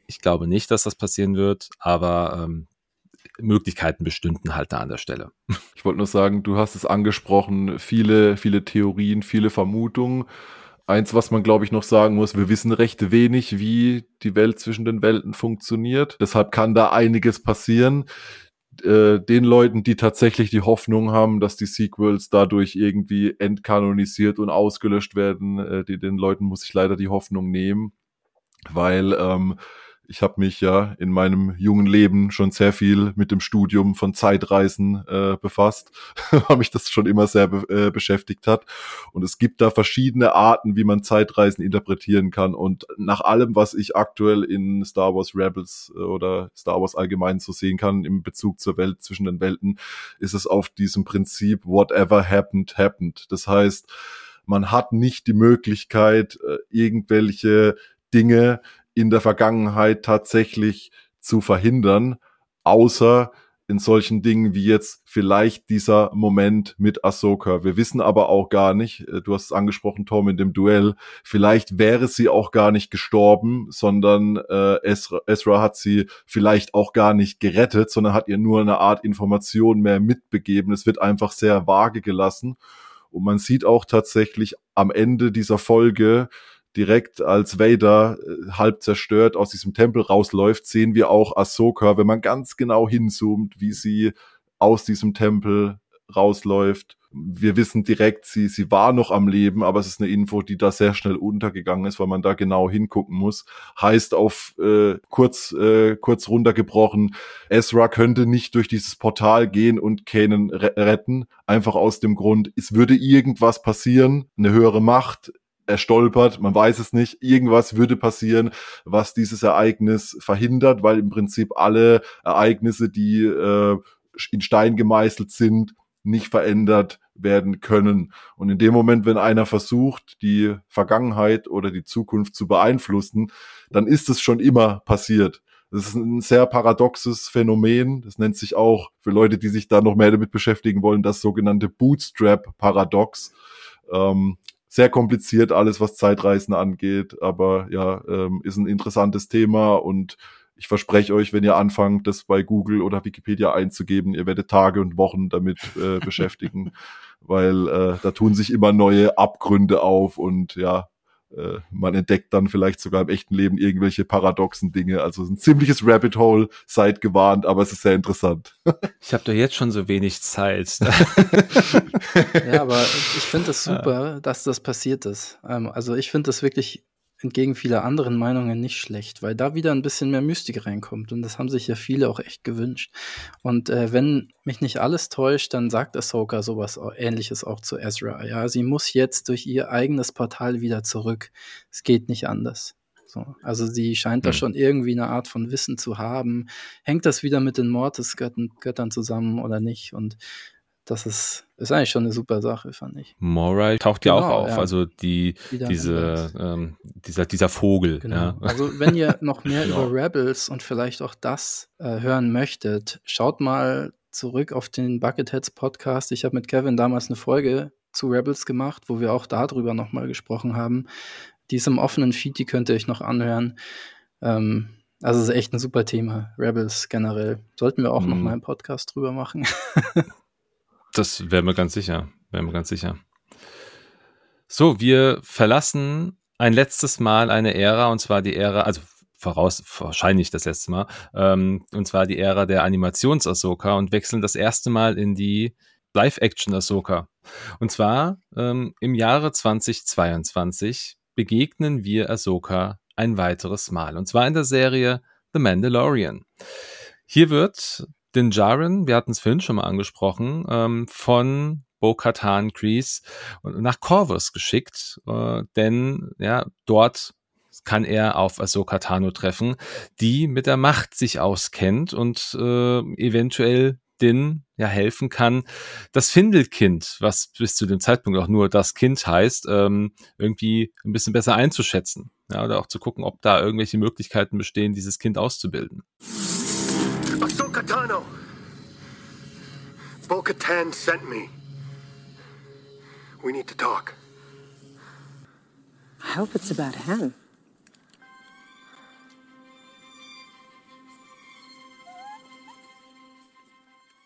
Ich glaube nicht, dass das passieren wird, aber ähm, Möglichkeiten bestünden halt da an der Stelle. Ich wollte nur sagen, du hast es angesprochen, viele, viele Theorien, viele Vermutungen. Eins, was man, glaube ich, noch sagen muss, wir wissen recht wenig, wie die Welt zwischen den Welten funktioniert. Deshalb kann da einiges passieren. Äh, den Leuten, die tatsächlich die Hoffnung haben, dass die Sequels dadurch irgendwie entkanonisiert und ausgelöscht werden, äh, die, den Leuten muss ich leider die Hoffnung nehmen, weil ähm, ich habe mich ja in meinem jungen Leben schon sehr viel mit dem Studium von Zeitreisen äh, befasst, weil mich das schon immer sehr be äh, beschäftigt hat. Und es gibt da verschiedene Arten, wie man Zeitreisen interpretieren kann. Und nach allem, was ich aktuell in Star Wars Rebels äh, oder Star Wars allgemein so sehen kann, im Bezug zur Welt zwischen den Welten, ist es auf diesem Prinzip Whatever happened, happened. Das heißt, man hat nicht die Möglichkeit, äh, irgendwelche Dinge in der Vergangenheit tatsächlich zu verhindern, außer in solchen Dingen wie jetzt vielleicht dieser Moment mit Ahsoka. Wir wissen aber auch gar nicht, äh, du hast es angesprochen, Tom, in dem Duell, vielleicht wäre sie auch gar nicht gestorben, sondern äh, Ezra, Ezra hat sie vielleicht auch gar nicht gerettet, sondern hat ihr nur eine Art Information mehr mitbegeben. Es wird einfach sehr vage gelassen. Und man sieht auch tatsächlich am Ende dieser Folge, direkt als Vader äh, halb zerstört aus diesem Tempel rausläuft, sehen wir auch Ahsoka, wenn man ganz genau hinzoomt, wie sie aus diesem Tempel rausläuft. Wir wissen direkt, sie, sie war noch am Leben, aber es ist eine Info, die da sehr schnell untergegangen ist, weil man da genau hingucken muss. Heißt auf äh, kurz, äh, kurz runtergebrochen, Ezra könnte nicht durch dieses Portal gehen und Kanan retten. Einfach aus dem Grund, es würde irgendwas passieren, eine höhere Macht, er stolpert, man weiß es nicht, irgendwas würde passieren, was dieses Ereignis verhindert, weil im Prinzip alle Ereignisse, die äh, in Stein gemeißelt sind, nicht verändert werden können. Und in dem Moment, wenn einer versucht, die Vergangenheit oder die Zukunft zu beeinflussen, dann ist es schon immer passiert. Das ist ein sehr paradoxes Phänomen. Das nennt sich auch für Leute, die sich da noch mehr damit beschäftigen wollen, das sogenannte Bootstrap-Paradox. Ähm, sehr kompliziert alles, was Zeitreisen angeht, aber ja, ähm, ist ein interessantes Thema und ich verspreche euch, wenn ihr anfangt, das bei Google oder Wikipedia einzugeben, ihr werdet Tage und Wochen damit äh, beschäftigen, weil äh, da tun sich immer neue Abgründe auf und ja, äh, man entdeckt dann vielleicht sogar im echten Leben irgendwelche paradoxen Dinge. Also ein ziemliches Rabbit Hole, seid gewarnt, aber es ist sehr interessant. Ich habe doch jetzt schon so wenig Zeit. ja, aber ich finde es das super, dass das passiert ist. Ähm, also ich finde das wirklich entgegen vieler anderen Meinungen nicht schlecht, weil da wieder ein bisschen mehr Mystik reinkommt und das haben sich ja viele auch echt gewünscht. Und äh, wenn mich nicht alles täuscht, dann sagt Ahsoka sowas ähnliches auch zu Ezra. Ja, sie muss jetzt durch ihr eigenes Portal wieder zurück. Es geht nicht anders. So, also sie scheint da hm. schon irgendwie eine Art von Wissen zu haben. Hängt das wieder mit den Mortis-Göttern zusammen oder nicht? Und das ist, ist eigentlich schon eine super Sache, fand ich. Morai taucht ja genau, auch auf, ja. also die, diese, ähm, dieser, dieser Vogel. Genau. Ja. Also wenn ihr noch mehr ja. über Rebels und vielleicht auch das äh, hören möchtet, schaut mal zurück auf den Bucketheads Podcast. Ich habe mit Kevin damals eine Folge zu Rebels gemacht, wo wir auch darüber nochmal gesprochen haben. Die ist im offenen Feed, die könnt ihr euch noch anhören. Ähm, also es ist echt ein super Thema, Rebels generell. Sollten wir auch mhm. noch mal einen Podcast drüber machen. Das wären wir ganz sicher. Wären wir ganz sicher. So, wir verlassen ein letztes Mal eine Ära, und zwar die Ära, also voraus, wahrscheinlich das letzte Mal, ähm, und zwar die Ära der Animations-Ahsoka und wechseln das erste Mal in die Live-Action-Ahsoka. Und zwar ähm, im Jahre 2022 begegnen wir Ahsoka ein weiteres Mal, und zwar in der Serie The Mandalorian. Hier wird den Jaren, wir hatten es vorhin schon mal angesprochen, ähm, von Bo-Katan Kreese nach Corvus geschickt, äh, denn ja, dort kann er auf Ahsoka Tano treffen, die mit der Macht sich auskennt und äh, eventuell Din ja helfen kann, das Findelkind, was bis zu dem Zeitpunkt auch nur das Kind heißt, ähm, irgendwie ein bisschen besser einzuschätzen. Ja, oder auch zu gucken, ob da irgendwelche Möglichkeiten bestehen, dieses Kind auszubilden. Tano. Bo-Katan sent me. We need to talk. I hope it's about him.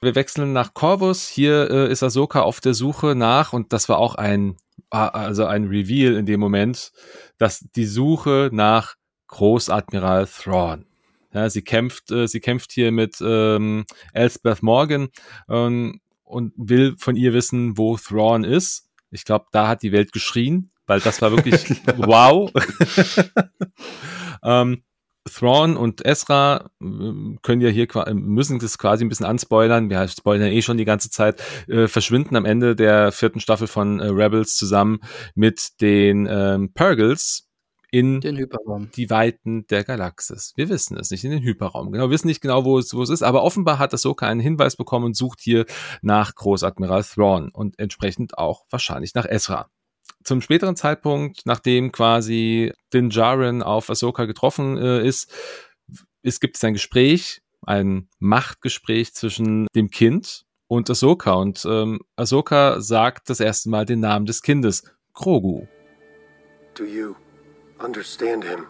Wir wechseln nach Corvus. Hier äh, ist Ahsoka auf der Suche nach, und das war auch ein, also ein Reveal in dem Moment, dass die Suche nach Großadmiral Thrawn. Ja, sie kämpft, äh, sie kämpft hier mit ähm, Elspeth Morgan ähm, und will von ihr wissen, wo Thrawn ist. Ich glaube, da hat die Welt geschrien, weil das war wirklich wow. ähm, Thrawn und Ezra äh, können ja hier müssen das quasi ein bisschen anspoilern. Wir spoilern eh schon die ganze Zeit. Äh, verschwinden am Ende der vierten Staffel von äh, Rebels zusammen mit den ähm, Purgles in den Hyperraum. die Weiten der Galaxis. Wir wissen es nicht, in den Hyperraum. Genau, wir wissen nicht genau, wo es, wo es ist, aber offenbar hat Ahsoka einen Hinweis bekommen und sucht hier nach Großadmiral Thrawn und entsprechend auch wahrscheinlich nach Ezra. Zum späteren Zeitpunkt, nachdem quasi Din Djarin auf Ahsoka getroffen äh, ist, es gibt es ein Gespräch, ein Machtgespräch zwischen dem Kind und Ahsoka. Und ähm, Ahsoka sagt das erste Mal den Namen des Kindes, Grogu. Do you understand him?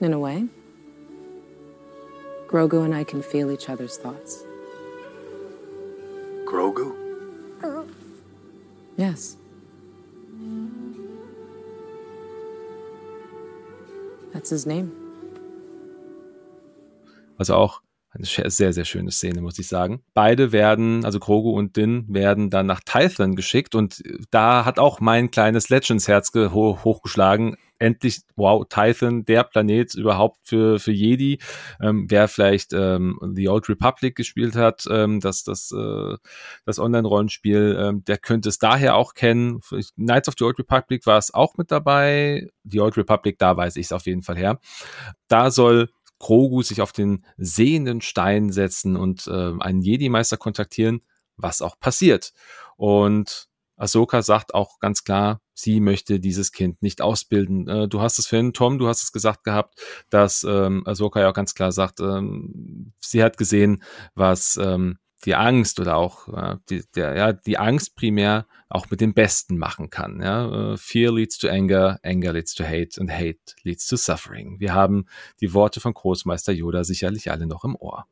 In a way. Grogu and I can feel each other's thoughts. Grogu? Yes. That's his name. Also auch eine sehr, sehr schöne Szene, muss ich sagen. Beide werden, also Grogu und Din, werden dann nach Tython geschickt und da hat auch mein kleines Legends-Herz hochgeschlagen, endlich, wow, Tython, der Planet überhaupt für, für Jedi. Ähm, wer vielleicht ähm, The Old Republic gespielt hat, ähm, das, das, äh, das Online-Rollenspiel, ähm, der könnte es daher auch kennen. Knights of the Old Republic war es auch mit dabei. The Old Republic, da weiß ich es auf jeden Fall her. Da soll Grogu sich auf den sehenden Stein setzen und äh, einen Jedi-Meister kontaktieren, was auch passiert. Und Ahsoka sagt auch ganz klar, sie möchte dieses Kind nicht ausbilden. Äh, du hast es vorhin, Tom, du hast es gesagt gehabt, dass ähm, Ahsoka ja auch ganz klar sagt, ähm, sie hat gesehen, was ähm, die Angst oder auch äh, die, der, ja, die Angst primär auch mit dem Besten machen kann. Ja? Äh, Fear leads to anger, anger leads to hate and hate leads to suffering. Wir haben die Worte von Großmeister Yoda sicherlich alle noch im Ohr.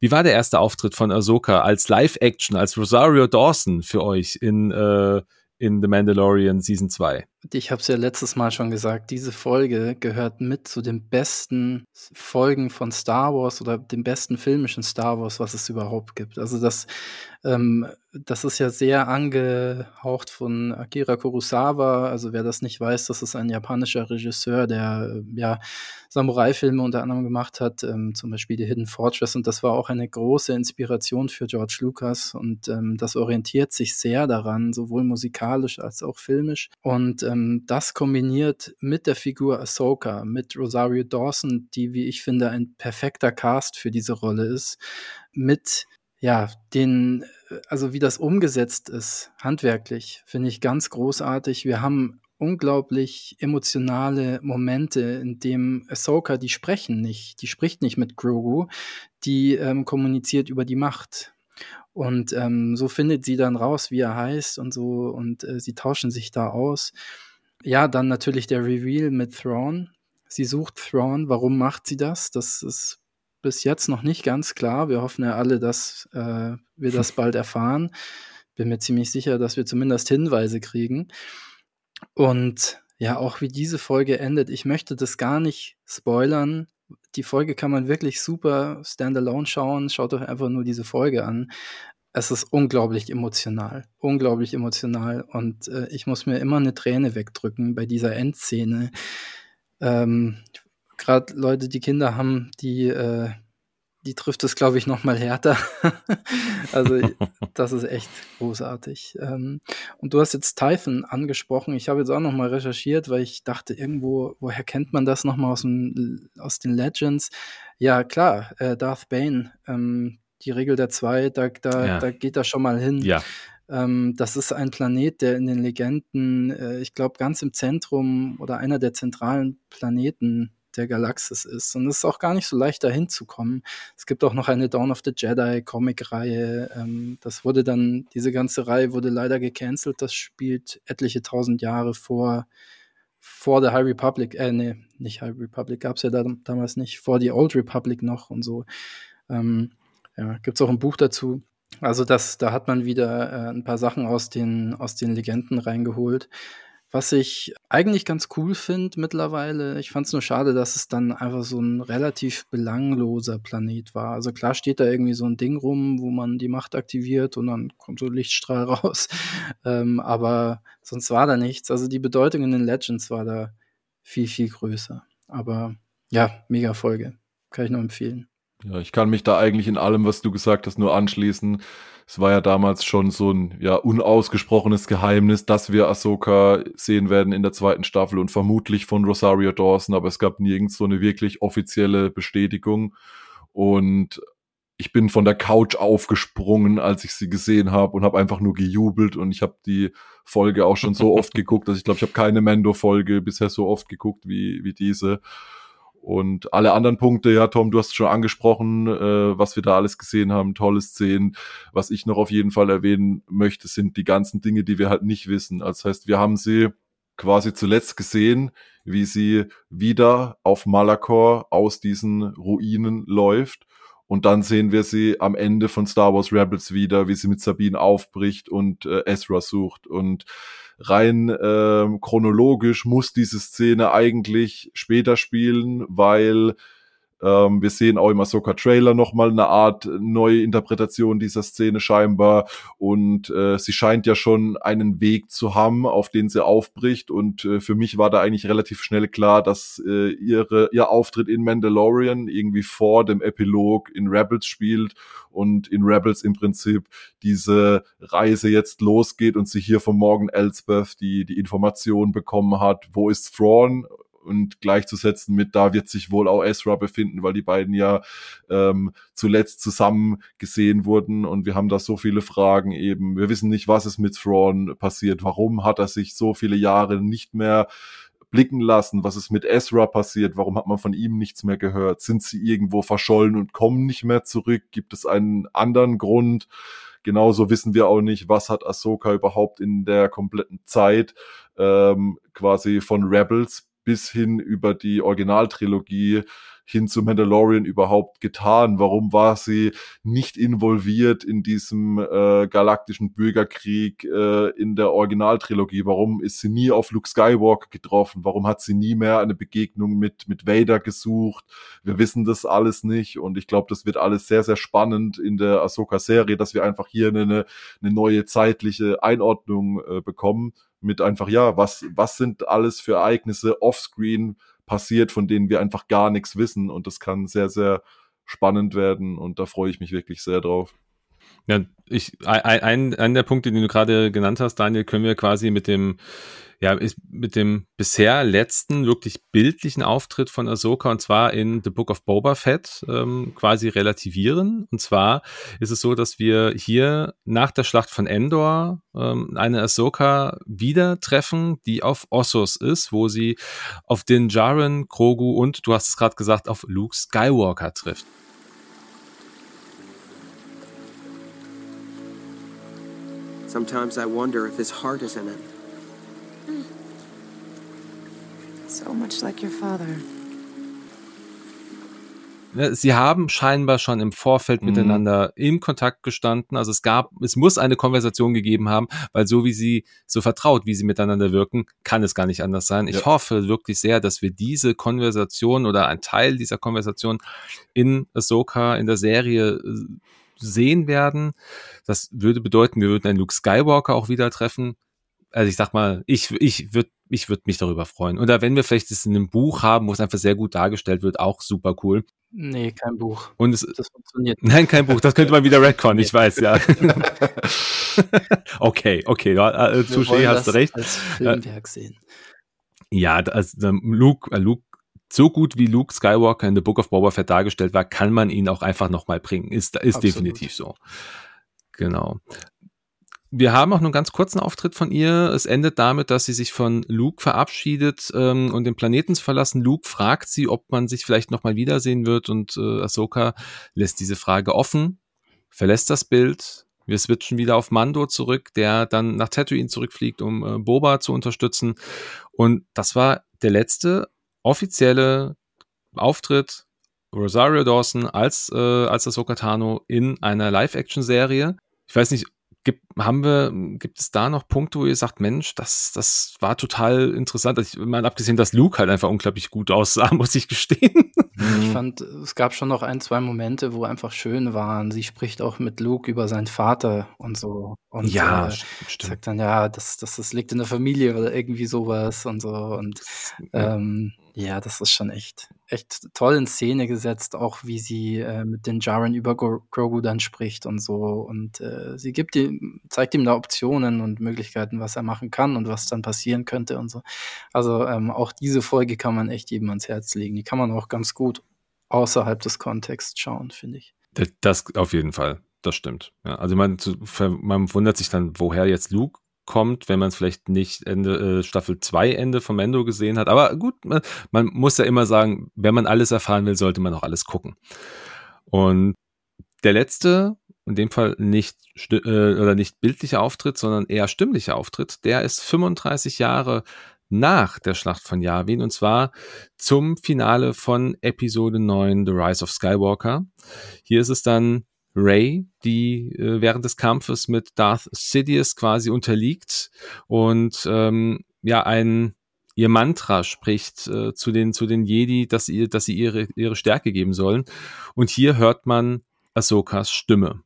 Wie war der erste Auftritt von Ahsoka als Live-Action, als Rosario Dawson für euch in, äh, in The Mandalorian Season 2? Ich habe es ja letztes Mal schon gesagt, diese Folge gehört mit zu den besten Folgen von Star Wars oder den besten filmischen Star Wars, was es überhaupt gibt. Also das ähm, das ist ja sehr angehaucht von Akira Kurosawa. Also wer das nicht weiß, das ist ein japanischer Regisseur, der ja Samurai-Filme unter anderem gemacht hat, ähm, zum Beispiel The Hidden Fortress. Und das war auch eine große Inspiration für George Lucas. Und ähm, das orientiert sich sehr daran, sowohl musikalisch als auch filmisch. Und ähm, das kombiniert mit der Figur Ahsoka, mit Rosario Dawson, die, wie ich finde, ein perfekter Cast für diese Rolle ist, mit ja, den, also wie das umgesetzt ist, handwerklich, finde ich ganz großartig. Wir haben unglaublich emotionale Momente, in dem Ahsoka, die sprechen nicht, die spricht nicht mit Grogu, die ähm, kommuniziert über die Macht. Und ähm, so findet sie dann raus, wie er heißt und so, und äh, sie tauschen sich da aus. Ja, dann natürlich der Reveal mit Thrawn. Sie sucht Thrawn. Warum macht sie das? Das ist bis jetzt noch nicht ganz klar. Wir hoffen ja alle, dass äh, wir das bald erfahren. Bin mir ziemlich sicher, dass wir zumindest Hinweise kriegen. Und ja, auch wie diese Folge endet, ich möchte das gar nicht spoilern. Die Folge kann man wirklich super standalone schauen. Schaut euch einfach nur diese Folge an. Es ist unglaublich emotional, unglaublich emotional. Und äh, ich muss mir immer eine Träne wegdrücken bei dieser Endszene. Ähm, gerade Leute, die Kinder haben, die, äh, die trifft es, glaube ich, noch mal härter. also das ist echt großartig. Ähm, und du hast jetzt Typhon angesprochen. Ich habe jetzt auch noch mal recherchiert, weil ich dachte, irgendwo, woher kennt man das noch mal aus, dem, aus den Legends? Ja, klar, äh, Darth Bane, ähm, die Regel der zwei, da, da, ja. da geht er schon mal hin. Ja. Ähm, das ist ein Planet, der in den Legenden, äh, ich glaube, ganz im Zentrum oder einer der zentralen Planeten der Galaxis ist. Und es ist auch gar nicht so leicht, dahin zu kommen. Es gibt auch noch eine Dawn of the Jedi Comic-Reihe. Ähm, das wurde dann, diese ganze Reihe wurde leider gecancelt. Das spielt etliche tausend Jahre vor, vor der High Republic, äh, nee, nicht High Republic, gab es ja da, damals nicht, vor die Old Republic noch und so. Ähm, ja, gibt es auch ein Buch dazu. Also das, da hat man wieder äh, ein paar Sachen aus den, aus den Legenden reingeholt. Was ich eigentlich ganz cool finde mittlerweile. Ich fand es nur schade, dass es dann einfach so ein relativ belangloser Planet war. Also klar steht da irgendwie so ein Ding rum, wo man die Macht aktiviert und dann kommt so ein Lichtstrahl raus. Ähm, aber sonst war da nichts. Also die Bedeutung in den Legends war da viel, viel größer. Aber ja, mega Folge. Kann ich nur empfehlen. Ja, ich kann mich da eigentlich in allem, was du gesagt hast, nur anschließen. Es war ja damals schon so ein ja unausgesprochenes Geheimnis, dass wir Ahsoka sehen werden in der zweiten Staffel und vermutlich von Rosario Dawson, aber es gab nirgends so eine wirklich offizielle Bestätigung. Und ich bin von der Couch aufgesprungen, als ich sie gesehen habe und habe einfach nur gejubelt und ich habe die Folge auch schon so oft geguckt, also ich glaube, ich habe keine Mendo-Folge bisher so oft geguckt wie, wie diese. Und alle anderen Punkte, ja, Tom, du hast schon angesprochen, äh, was wir da alles gesehen haben, tolle Szenen. Was ich noch auf jeden Fall erwähnen möchte, sind die ganzen Dinge, die wir halt nicht wissen. Also das heißt, wir haben sie quasi zuletzt gesehen, wie sie wieder auf Malakor aus diesen Ruinen läuft. Und dann sehen wir sie am Ende von Star Wars Rebels wieder, wie sie mit Sabine aufbricht und äh, Ezra sucht. Und rein äh, chronologisch muss diese Szene eigentlich später spielen, weil ähm, wir sehen auch im Ahsoka Trailer nochmal eine Art neue Interpretation dieser Szene scheinbar. Und äh, sie scheint ja schon einen Weg zu haben, auf den sie aufbricht. Und äh, für mich war da eigentlich relativ schnell klar, dass äh, ihre, ihr Auftritt in Mandalorian irgendwie vor dem Epilog in Rebels spielt und in Rebels im Prinzip diese Reise jetzt losgeht und sie hier von Morgan Elsbeth die, die Information bekommen hat, wo ist Thrawn und gleichzusetzen mit, da wird sich wohl auch Ezra befinden, weil die beiden ja ähm, zuletzt zusammen gesehen wurden und wir haben da so viele Fragen eben. Wir wissen nicht, was ist mit Thrawn passiert, warum hat er sich so viele Jahre nicht mehr blicken lassen, was ist mit Ezra passiert, warum hat man von ihm nichts mehr gehört, sind sie irgendwo verschollen und kommen nicht mehr zurück, gibt es einen anderen Grund, Genauso wissen wir auch nicht, was hat Ahsoka überhaupt in der kompletten Zeit ähm, quasi von Rebels bis hin über die Originaltrilogie hin zu Mandalorian überhaupt getan? Warum war sie nicht involviert in diesem äh, galaktischen Bürgerkrieg äh, in der Originaltrilogie? Warum ist sie nie auf Luke Skywalker getroffen? Warum hat sie nie mehr eine Begegnung mit, mit Vader gesucht? Wir wissen das alles nicht und ich glaube, das wird alles sehr, sehr spannend in der Ahsoka-Serie, dass wir einfach hier eine, eine neue zeitliche Einordnung äh, bekommen mit einfach, ja, was, was sind alles für Ereignisse offscreen passiert, von denen wir einfach gar nichts wissen. Und das kann sehr, sehr spannend werden. Und da freue ich mich wirklich sehr drauf. Ja, ich, ein, ein der Punkte, den du gerade genannt hast, Daniel, können wir quasi mit dem ja, ist mit dem bisher letzten wirklich bildlichen Auftritt von Ahsoka und zwar in The Book of Boba Fett ähm, quasi relativieren. Und zwar ist es so, dass wir hier nach der Schlacht von Endor ähm, eine Ahsoka wieder treffen, die auf Ossos ist, wo sie auf den Jaren, Krogu und, du hast es gerade gesagt, auf Luke Skywalker trifft. Sometimes I wonder if his heart is in it. So much like your father. Ne, sie haben scheinbar schon im Vorfeld mhm. miteinander im Kontakt gestanden. Also es gab, es muss eine Konversation gegeben haben, weil so wie sie, so vertraut, wie sie miteinander wirken, kann es gar nicht anders sein. Ja. Ich hoffe wirklich sehr, dass wir diese Konversation oder ein Teil dieser Konversation in Ahsoka, in der Serie äh, sehen werden. Das würde bedeuten, wir würden einen Luke Skywalker auch wieder treffen. Also ich sag mal, ich, ich würde ich würde mich darüber freuen. Oder wenn wir vielleicht das in einem Buch haben, wo es einfach sehr gut dargestellt wird, auch super cool. Nee, kein Buch. Und es, das funktioniert. Nicht. Nein, kein Buch. Das könnte man wieder Redcon, ich weiß, ja. okay, okay, äh, Touché, hast du recht. Als Filmwerk sehen. Ja, also Luke, äh, Luke so gut wie Luke Skywalker in The Book of Boba Fett dargestellt war, kann man ihn auch einfach nochmal bringen. Ist, ist definitiv so. Genau. Wir haben auch nur einen ganz kurzen Auftritt von ihr. Es endet damit, dass sie sich von Luke verabschiedet ähm, und den Planeten zu verlassen. Luke fragt sie, ob man sich vielleicht nochmal wiedersehen wird und äh, Ahsoka lässt diese Frage offen, verlässt das Bild. Wir switchen wieder auf Mando zurück, der dann nach Tatooine zurückfliegt, um äh, Boba zu unterstützen. Und das war der letzte offizielle Auftritt Rosario Dawson als, äh, als Ahsoka Tano in einer Live-Action-Serie. Ich weiß nicht, gibt, haben wir, gibt es da noch Punkte, wo ihr sagt, Mensch, das, das war total interessant. Ich meine, abgesehen, dass Luke halt einfach unglaublich gut aussah, muss ich gestehen. Ich fand, es gab schon noch ein, zwei Momente, wo einfach schön waren. Sie spricht auch mit Luke über seinen Vater und so. Und ja, äh, stimmt. sagt dann, ja, das, das, das liegt in der Familie oder irgendwie sowas und so. Und ähm, ja, das ist schon echt, echt toll in Szene gesetzt, auch wie sie äh, mit den Jaren über Gro- Grogu dann spricht und so. Und äh, sie gibt ihm, zeigt ihm da Optionen und Möglichkeiten, was er machen kann und was dann passieren könnte und so. Also ähm, auch diese Folge kann man echt jedem ans Herz legen. Die kann man auch ganz gut außerhalb des Kontexts schauen, finde ich. Das, auf jeden Fall, das stimmt. Ja, also man, man wundert sich dann, woher jetzt Luke kommt, wenn man es vielleicht nicht Ende äh, Staffel 2 Ende von Mendo gesehen hat. Aber gut, man, man muss ja immer sagen, wenn man alles erfahren will, sollte man auch alles gucken. Und der letzte, in dem Fall nicht äh, oder nicht bildlicher Auftritt, sondern eher stimmlicher Auftritt, der ist 35 Jahre nach der Schlacht von Yavin und zwar zum Finale von Episode 9 The Rise of Skywalker. Hier ist es dann Ray, die äh, während des Kampfes mit Darth Sidious quasi unterliegt und ähm, ja ein ihr Mantra spricht äh, zu den zu den Jedi, dass ihr dass sie ihre ihre Stärke geben sollen und hier hört man Ahsokas Stimme.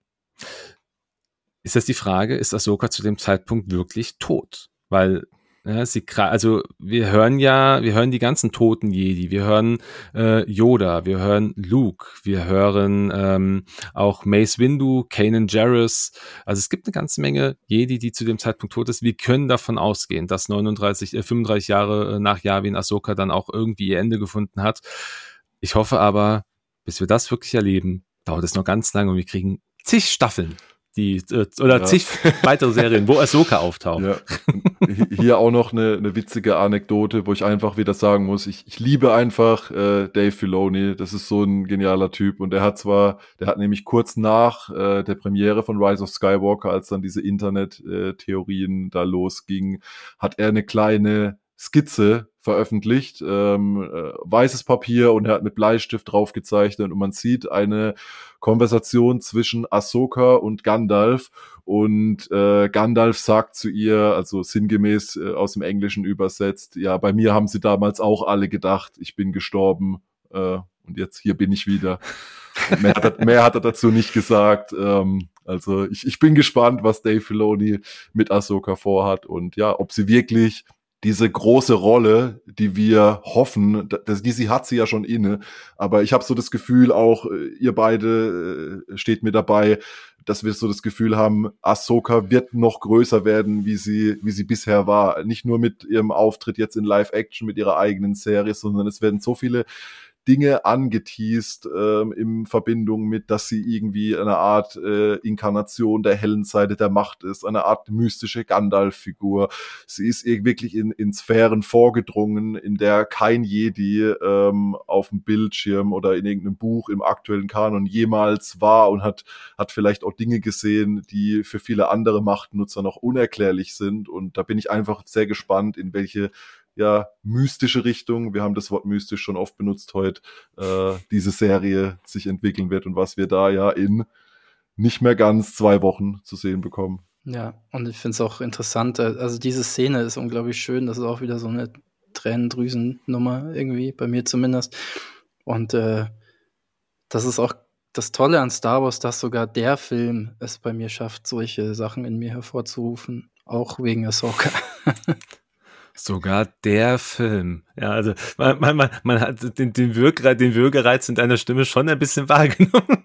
Ist das die Frage, ist Ahsoka zu dem Zeitpunkt wirklich tot? Weil ja, sie also wir hören ja, wir hören die ganzen toten Jedi, wir hören äh, Yoda, wir hören Luke, wir hören ähm, auch Mace Windu, Kanan Jarrus. Also es gibt eine ganze Menge Jedi, die zu dem Zeitpunkt tot ist. Wir können davon ausgehen, dass 39, äh, 35 Jahre äh, nach Yavin Ahsoka dann auch irgendwie ihr Ende gefunden hat. Ich hoffe aber, bis wir das wirklich erleben, dauert es noch ganz lange und wir kriegen zig Staffeln, die äh, oder Ja. zig weitere Serien, wo Ahsoka auftaucht. Ja. Hi- Hier auch noch eine, eine witzige Anekdote, wo ich einfach wieder sagen muss, ich, ich liebe einfach äh, Dave Filoni, das ist so ein genialer Typ und der hat zwar, der hat nämlich kurz nach äh, der Premiere von Rise of Skywalker, als dann diese Internet-Theorien da losgingen, hat er eine kleine Skizze veröffentlicht, ähm, äh, weißes Papier und er hat mit Bleistift drauf gezeichnet und man sieht eine Konversation zwischen Ahsoka und Gandalf und äh, Gandalf sagt zu ihr, also sinngemäß äh, aus dem Englischen übersetzt, ja, bei mir haben sie damals auch alle gedacht, ich bin gestorben äh, und jetzt hier bin ich wieder. Mehr, hat er, mehr hat er dazu nicht gesagt. Ähm, also ich, ich bin gespannt, was Dave Filoni mit Ahsoka vorhat und ja, ob sie wirklich diese große Rolle, die wir hoffen, das, die sie hat sie ja schon inne, aber ich habe so das Gefühl auch, äh, ihr beide äh, steht mir dabei, dass wir so das Gefühl haben, Ahsoka wird noch größer werden, wie sie, wie sie bisher war. Nicht nur mit ihrem Auftritt jetzt in Live-Action, mit ihrer eigenen Serie, sondern es werden so viele Dinge angeteased ähm, in Verbindung mit, dass sie irgendwie eine Art äh, Inkarnation der hellen Seite der Macht ist, eine Art mystische Gandalf-Figur. Sie ist ir- wirklich in, in Sphären vorgedrungen, in der kein Jedi ähm, auf dem Bildschirm oder in irgendeinem Buch im aktuellen Kanon jemals war und hat, hat vielleicht auch Dinge gesehen, die für viele andere Machtnutzer noch unerklärlich sind. Und da bin ich einfach sehr gespannt, in welche ja, mystische Richtung, wir haben das Wort mystisch schon oft benutzt heute, äh, diese Serie sich entwickeln wird und was wir da ja in nicht mehr ganz zwei Wochen zu sehen bekommen. Ja, und ich finde es auch interessant. äh, Also diese Szene ist unglaublich schön. Das ist auch wieder so eine Tränendrüsennummer irgendwie, bei mir zumindest. Und äh, das ist auch das Tolle an Star Wars, dass sogar der Film es bei mir schafft, solche Sachen in mir hervorzurufen. Auch wegen Ahsoka. Sogar der Film. Ja, also man, man, man, man hat den, den, Wirkreiz, den Würgereiz in deiner Stimme schon ein bisschen wahrgenommen.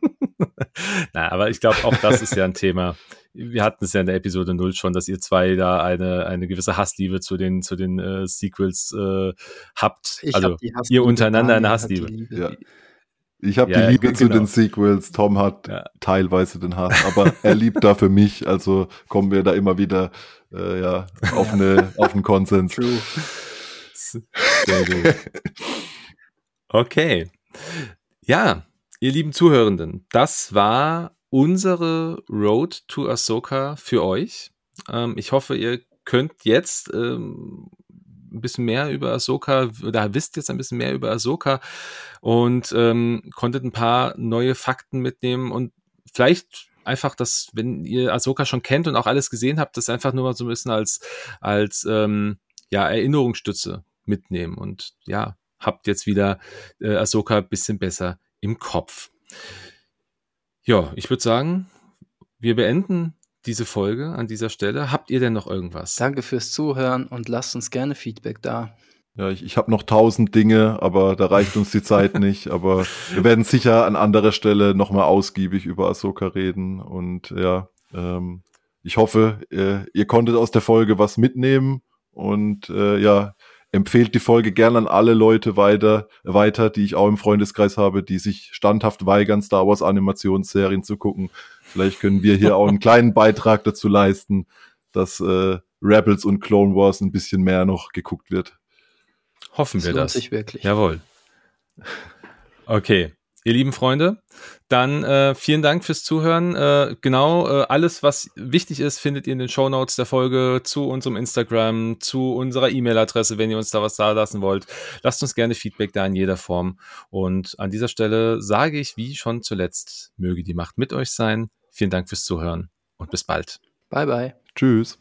Na, aber ich glaube, auch das ist ja ein Thema. Wir hatten es ja in der Episode 0 schon, dass ihr zwei da eine, eine gewisse Hassliebe zu den, zu den äh, Sequels äh, habt. Ich also hab ihr untereinander eine Hassliebe. Liebe. Ja. Ich habe Ja, die Liebe zu genau. den Sequels. Tom hat Ja. teilweise den Hass, aber er liebt da für mich. Also kommen wir da immer wieder äh, ja, auf, eine, auf einen Konsens. True. Sehr gut. Okay. Ja, ihr lieben Zuhörenden, das war unsere Road to Ahsoka für euch. Ähm, ich hoffe, ihr könnt jetzt ähm, ein bisschen mehr über Ahsoka oder wisst jetzt ein bisschen mehr über Ahsoka und ähm, konntet ein paar neue Fakten mitnehmen und vielleicht einfach, dass, wenn ihr Ahsoka schon kennt und auch alles gesehen habt, das einfach nur mal so ein bisschen als, als ähm, ja, Erinnerungsstütze mitnehmen. Und ja, habt jetzt wieder äh, Ahsoka ein bisschen besser im Kopf. Ja, ich würde sagen, wir beenden diese Folge an dieser Stelle. Habt ihr denn noch irgendwas? Danke fürs Zuhören und lasst uns gerne Feedback da. Ja, ich, ich habe noch tausend Dinge, aber da reicht uns die Zeit nicht. Aber wir werden sicher an anderer Stelle nochmal ausgiebig über Ahsoka reden. Und ja, ähm, ich hoffe, ihr, ihr konntet aus der Folge was mitnehmen. Und äh, ja, empfehlt die Folge gerne an alle Leute weiter, weiter, die ich auch im Freundeskreis habe, die sich standhaft weigern, Star Wars Animationsserien zu gucken. Vielleicht können wir hier auch einen kleinen Beitrag dazu leisten, dass äh, Rebels und Clone Wars ein bisschen mehr noch geguckt wird. Hoffen wir das. sich wirklich. Jawohl. Okay. Ihr lieben Freunde, dann äh, vielen Dank fürs Zuhören. Äh, genau, äh, alles, was wichtig ist, findet ihr in den Show Notes der Folge zu unserem Instagram, zu unserer E-Mail-Adresse, wenn ihr uns da was da lassen wollt. Lasst uns gerne Feedback da in jeder Form. Und an dieser Stelle sage ich, wie schon zuletzt, möge die Macht mit euch sein. Vielen Dank fürs Zuhören und bis bald. Bye, bye. Tschüss.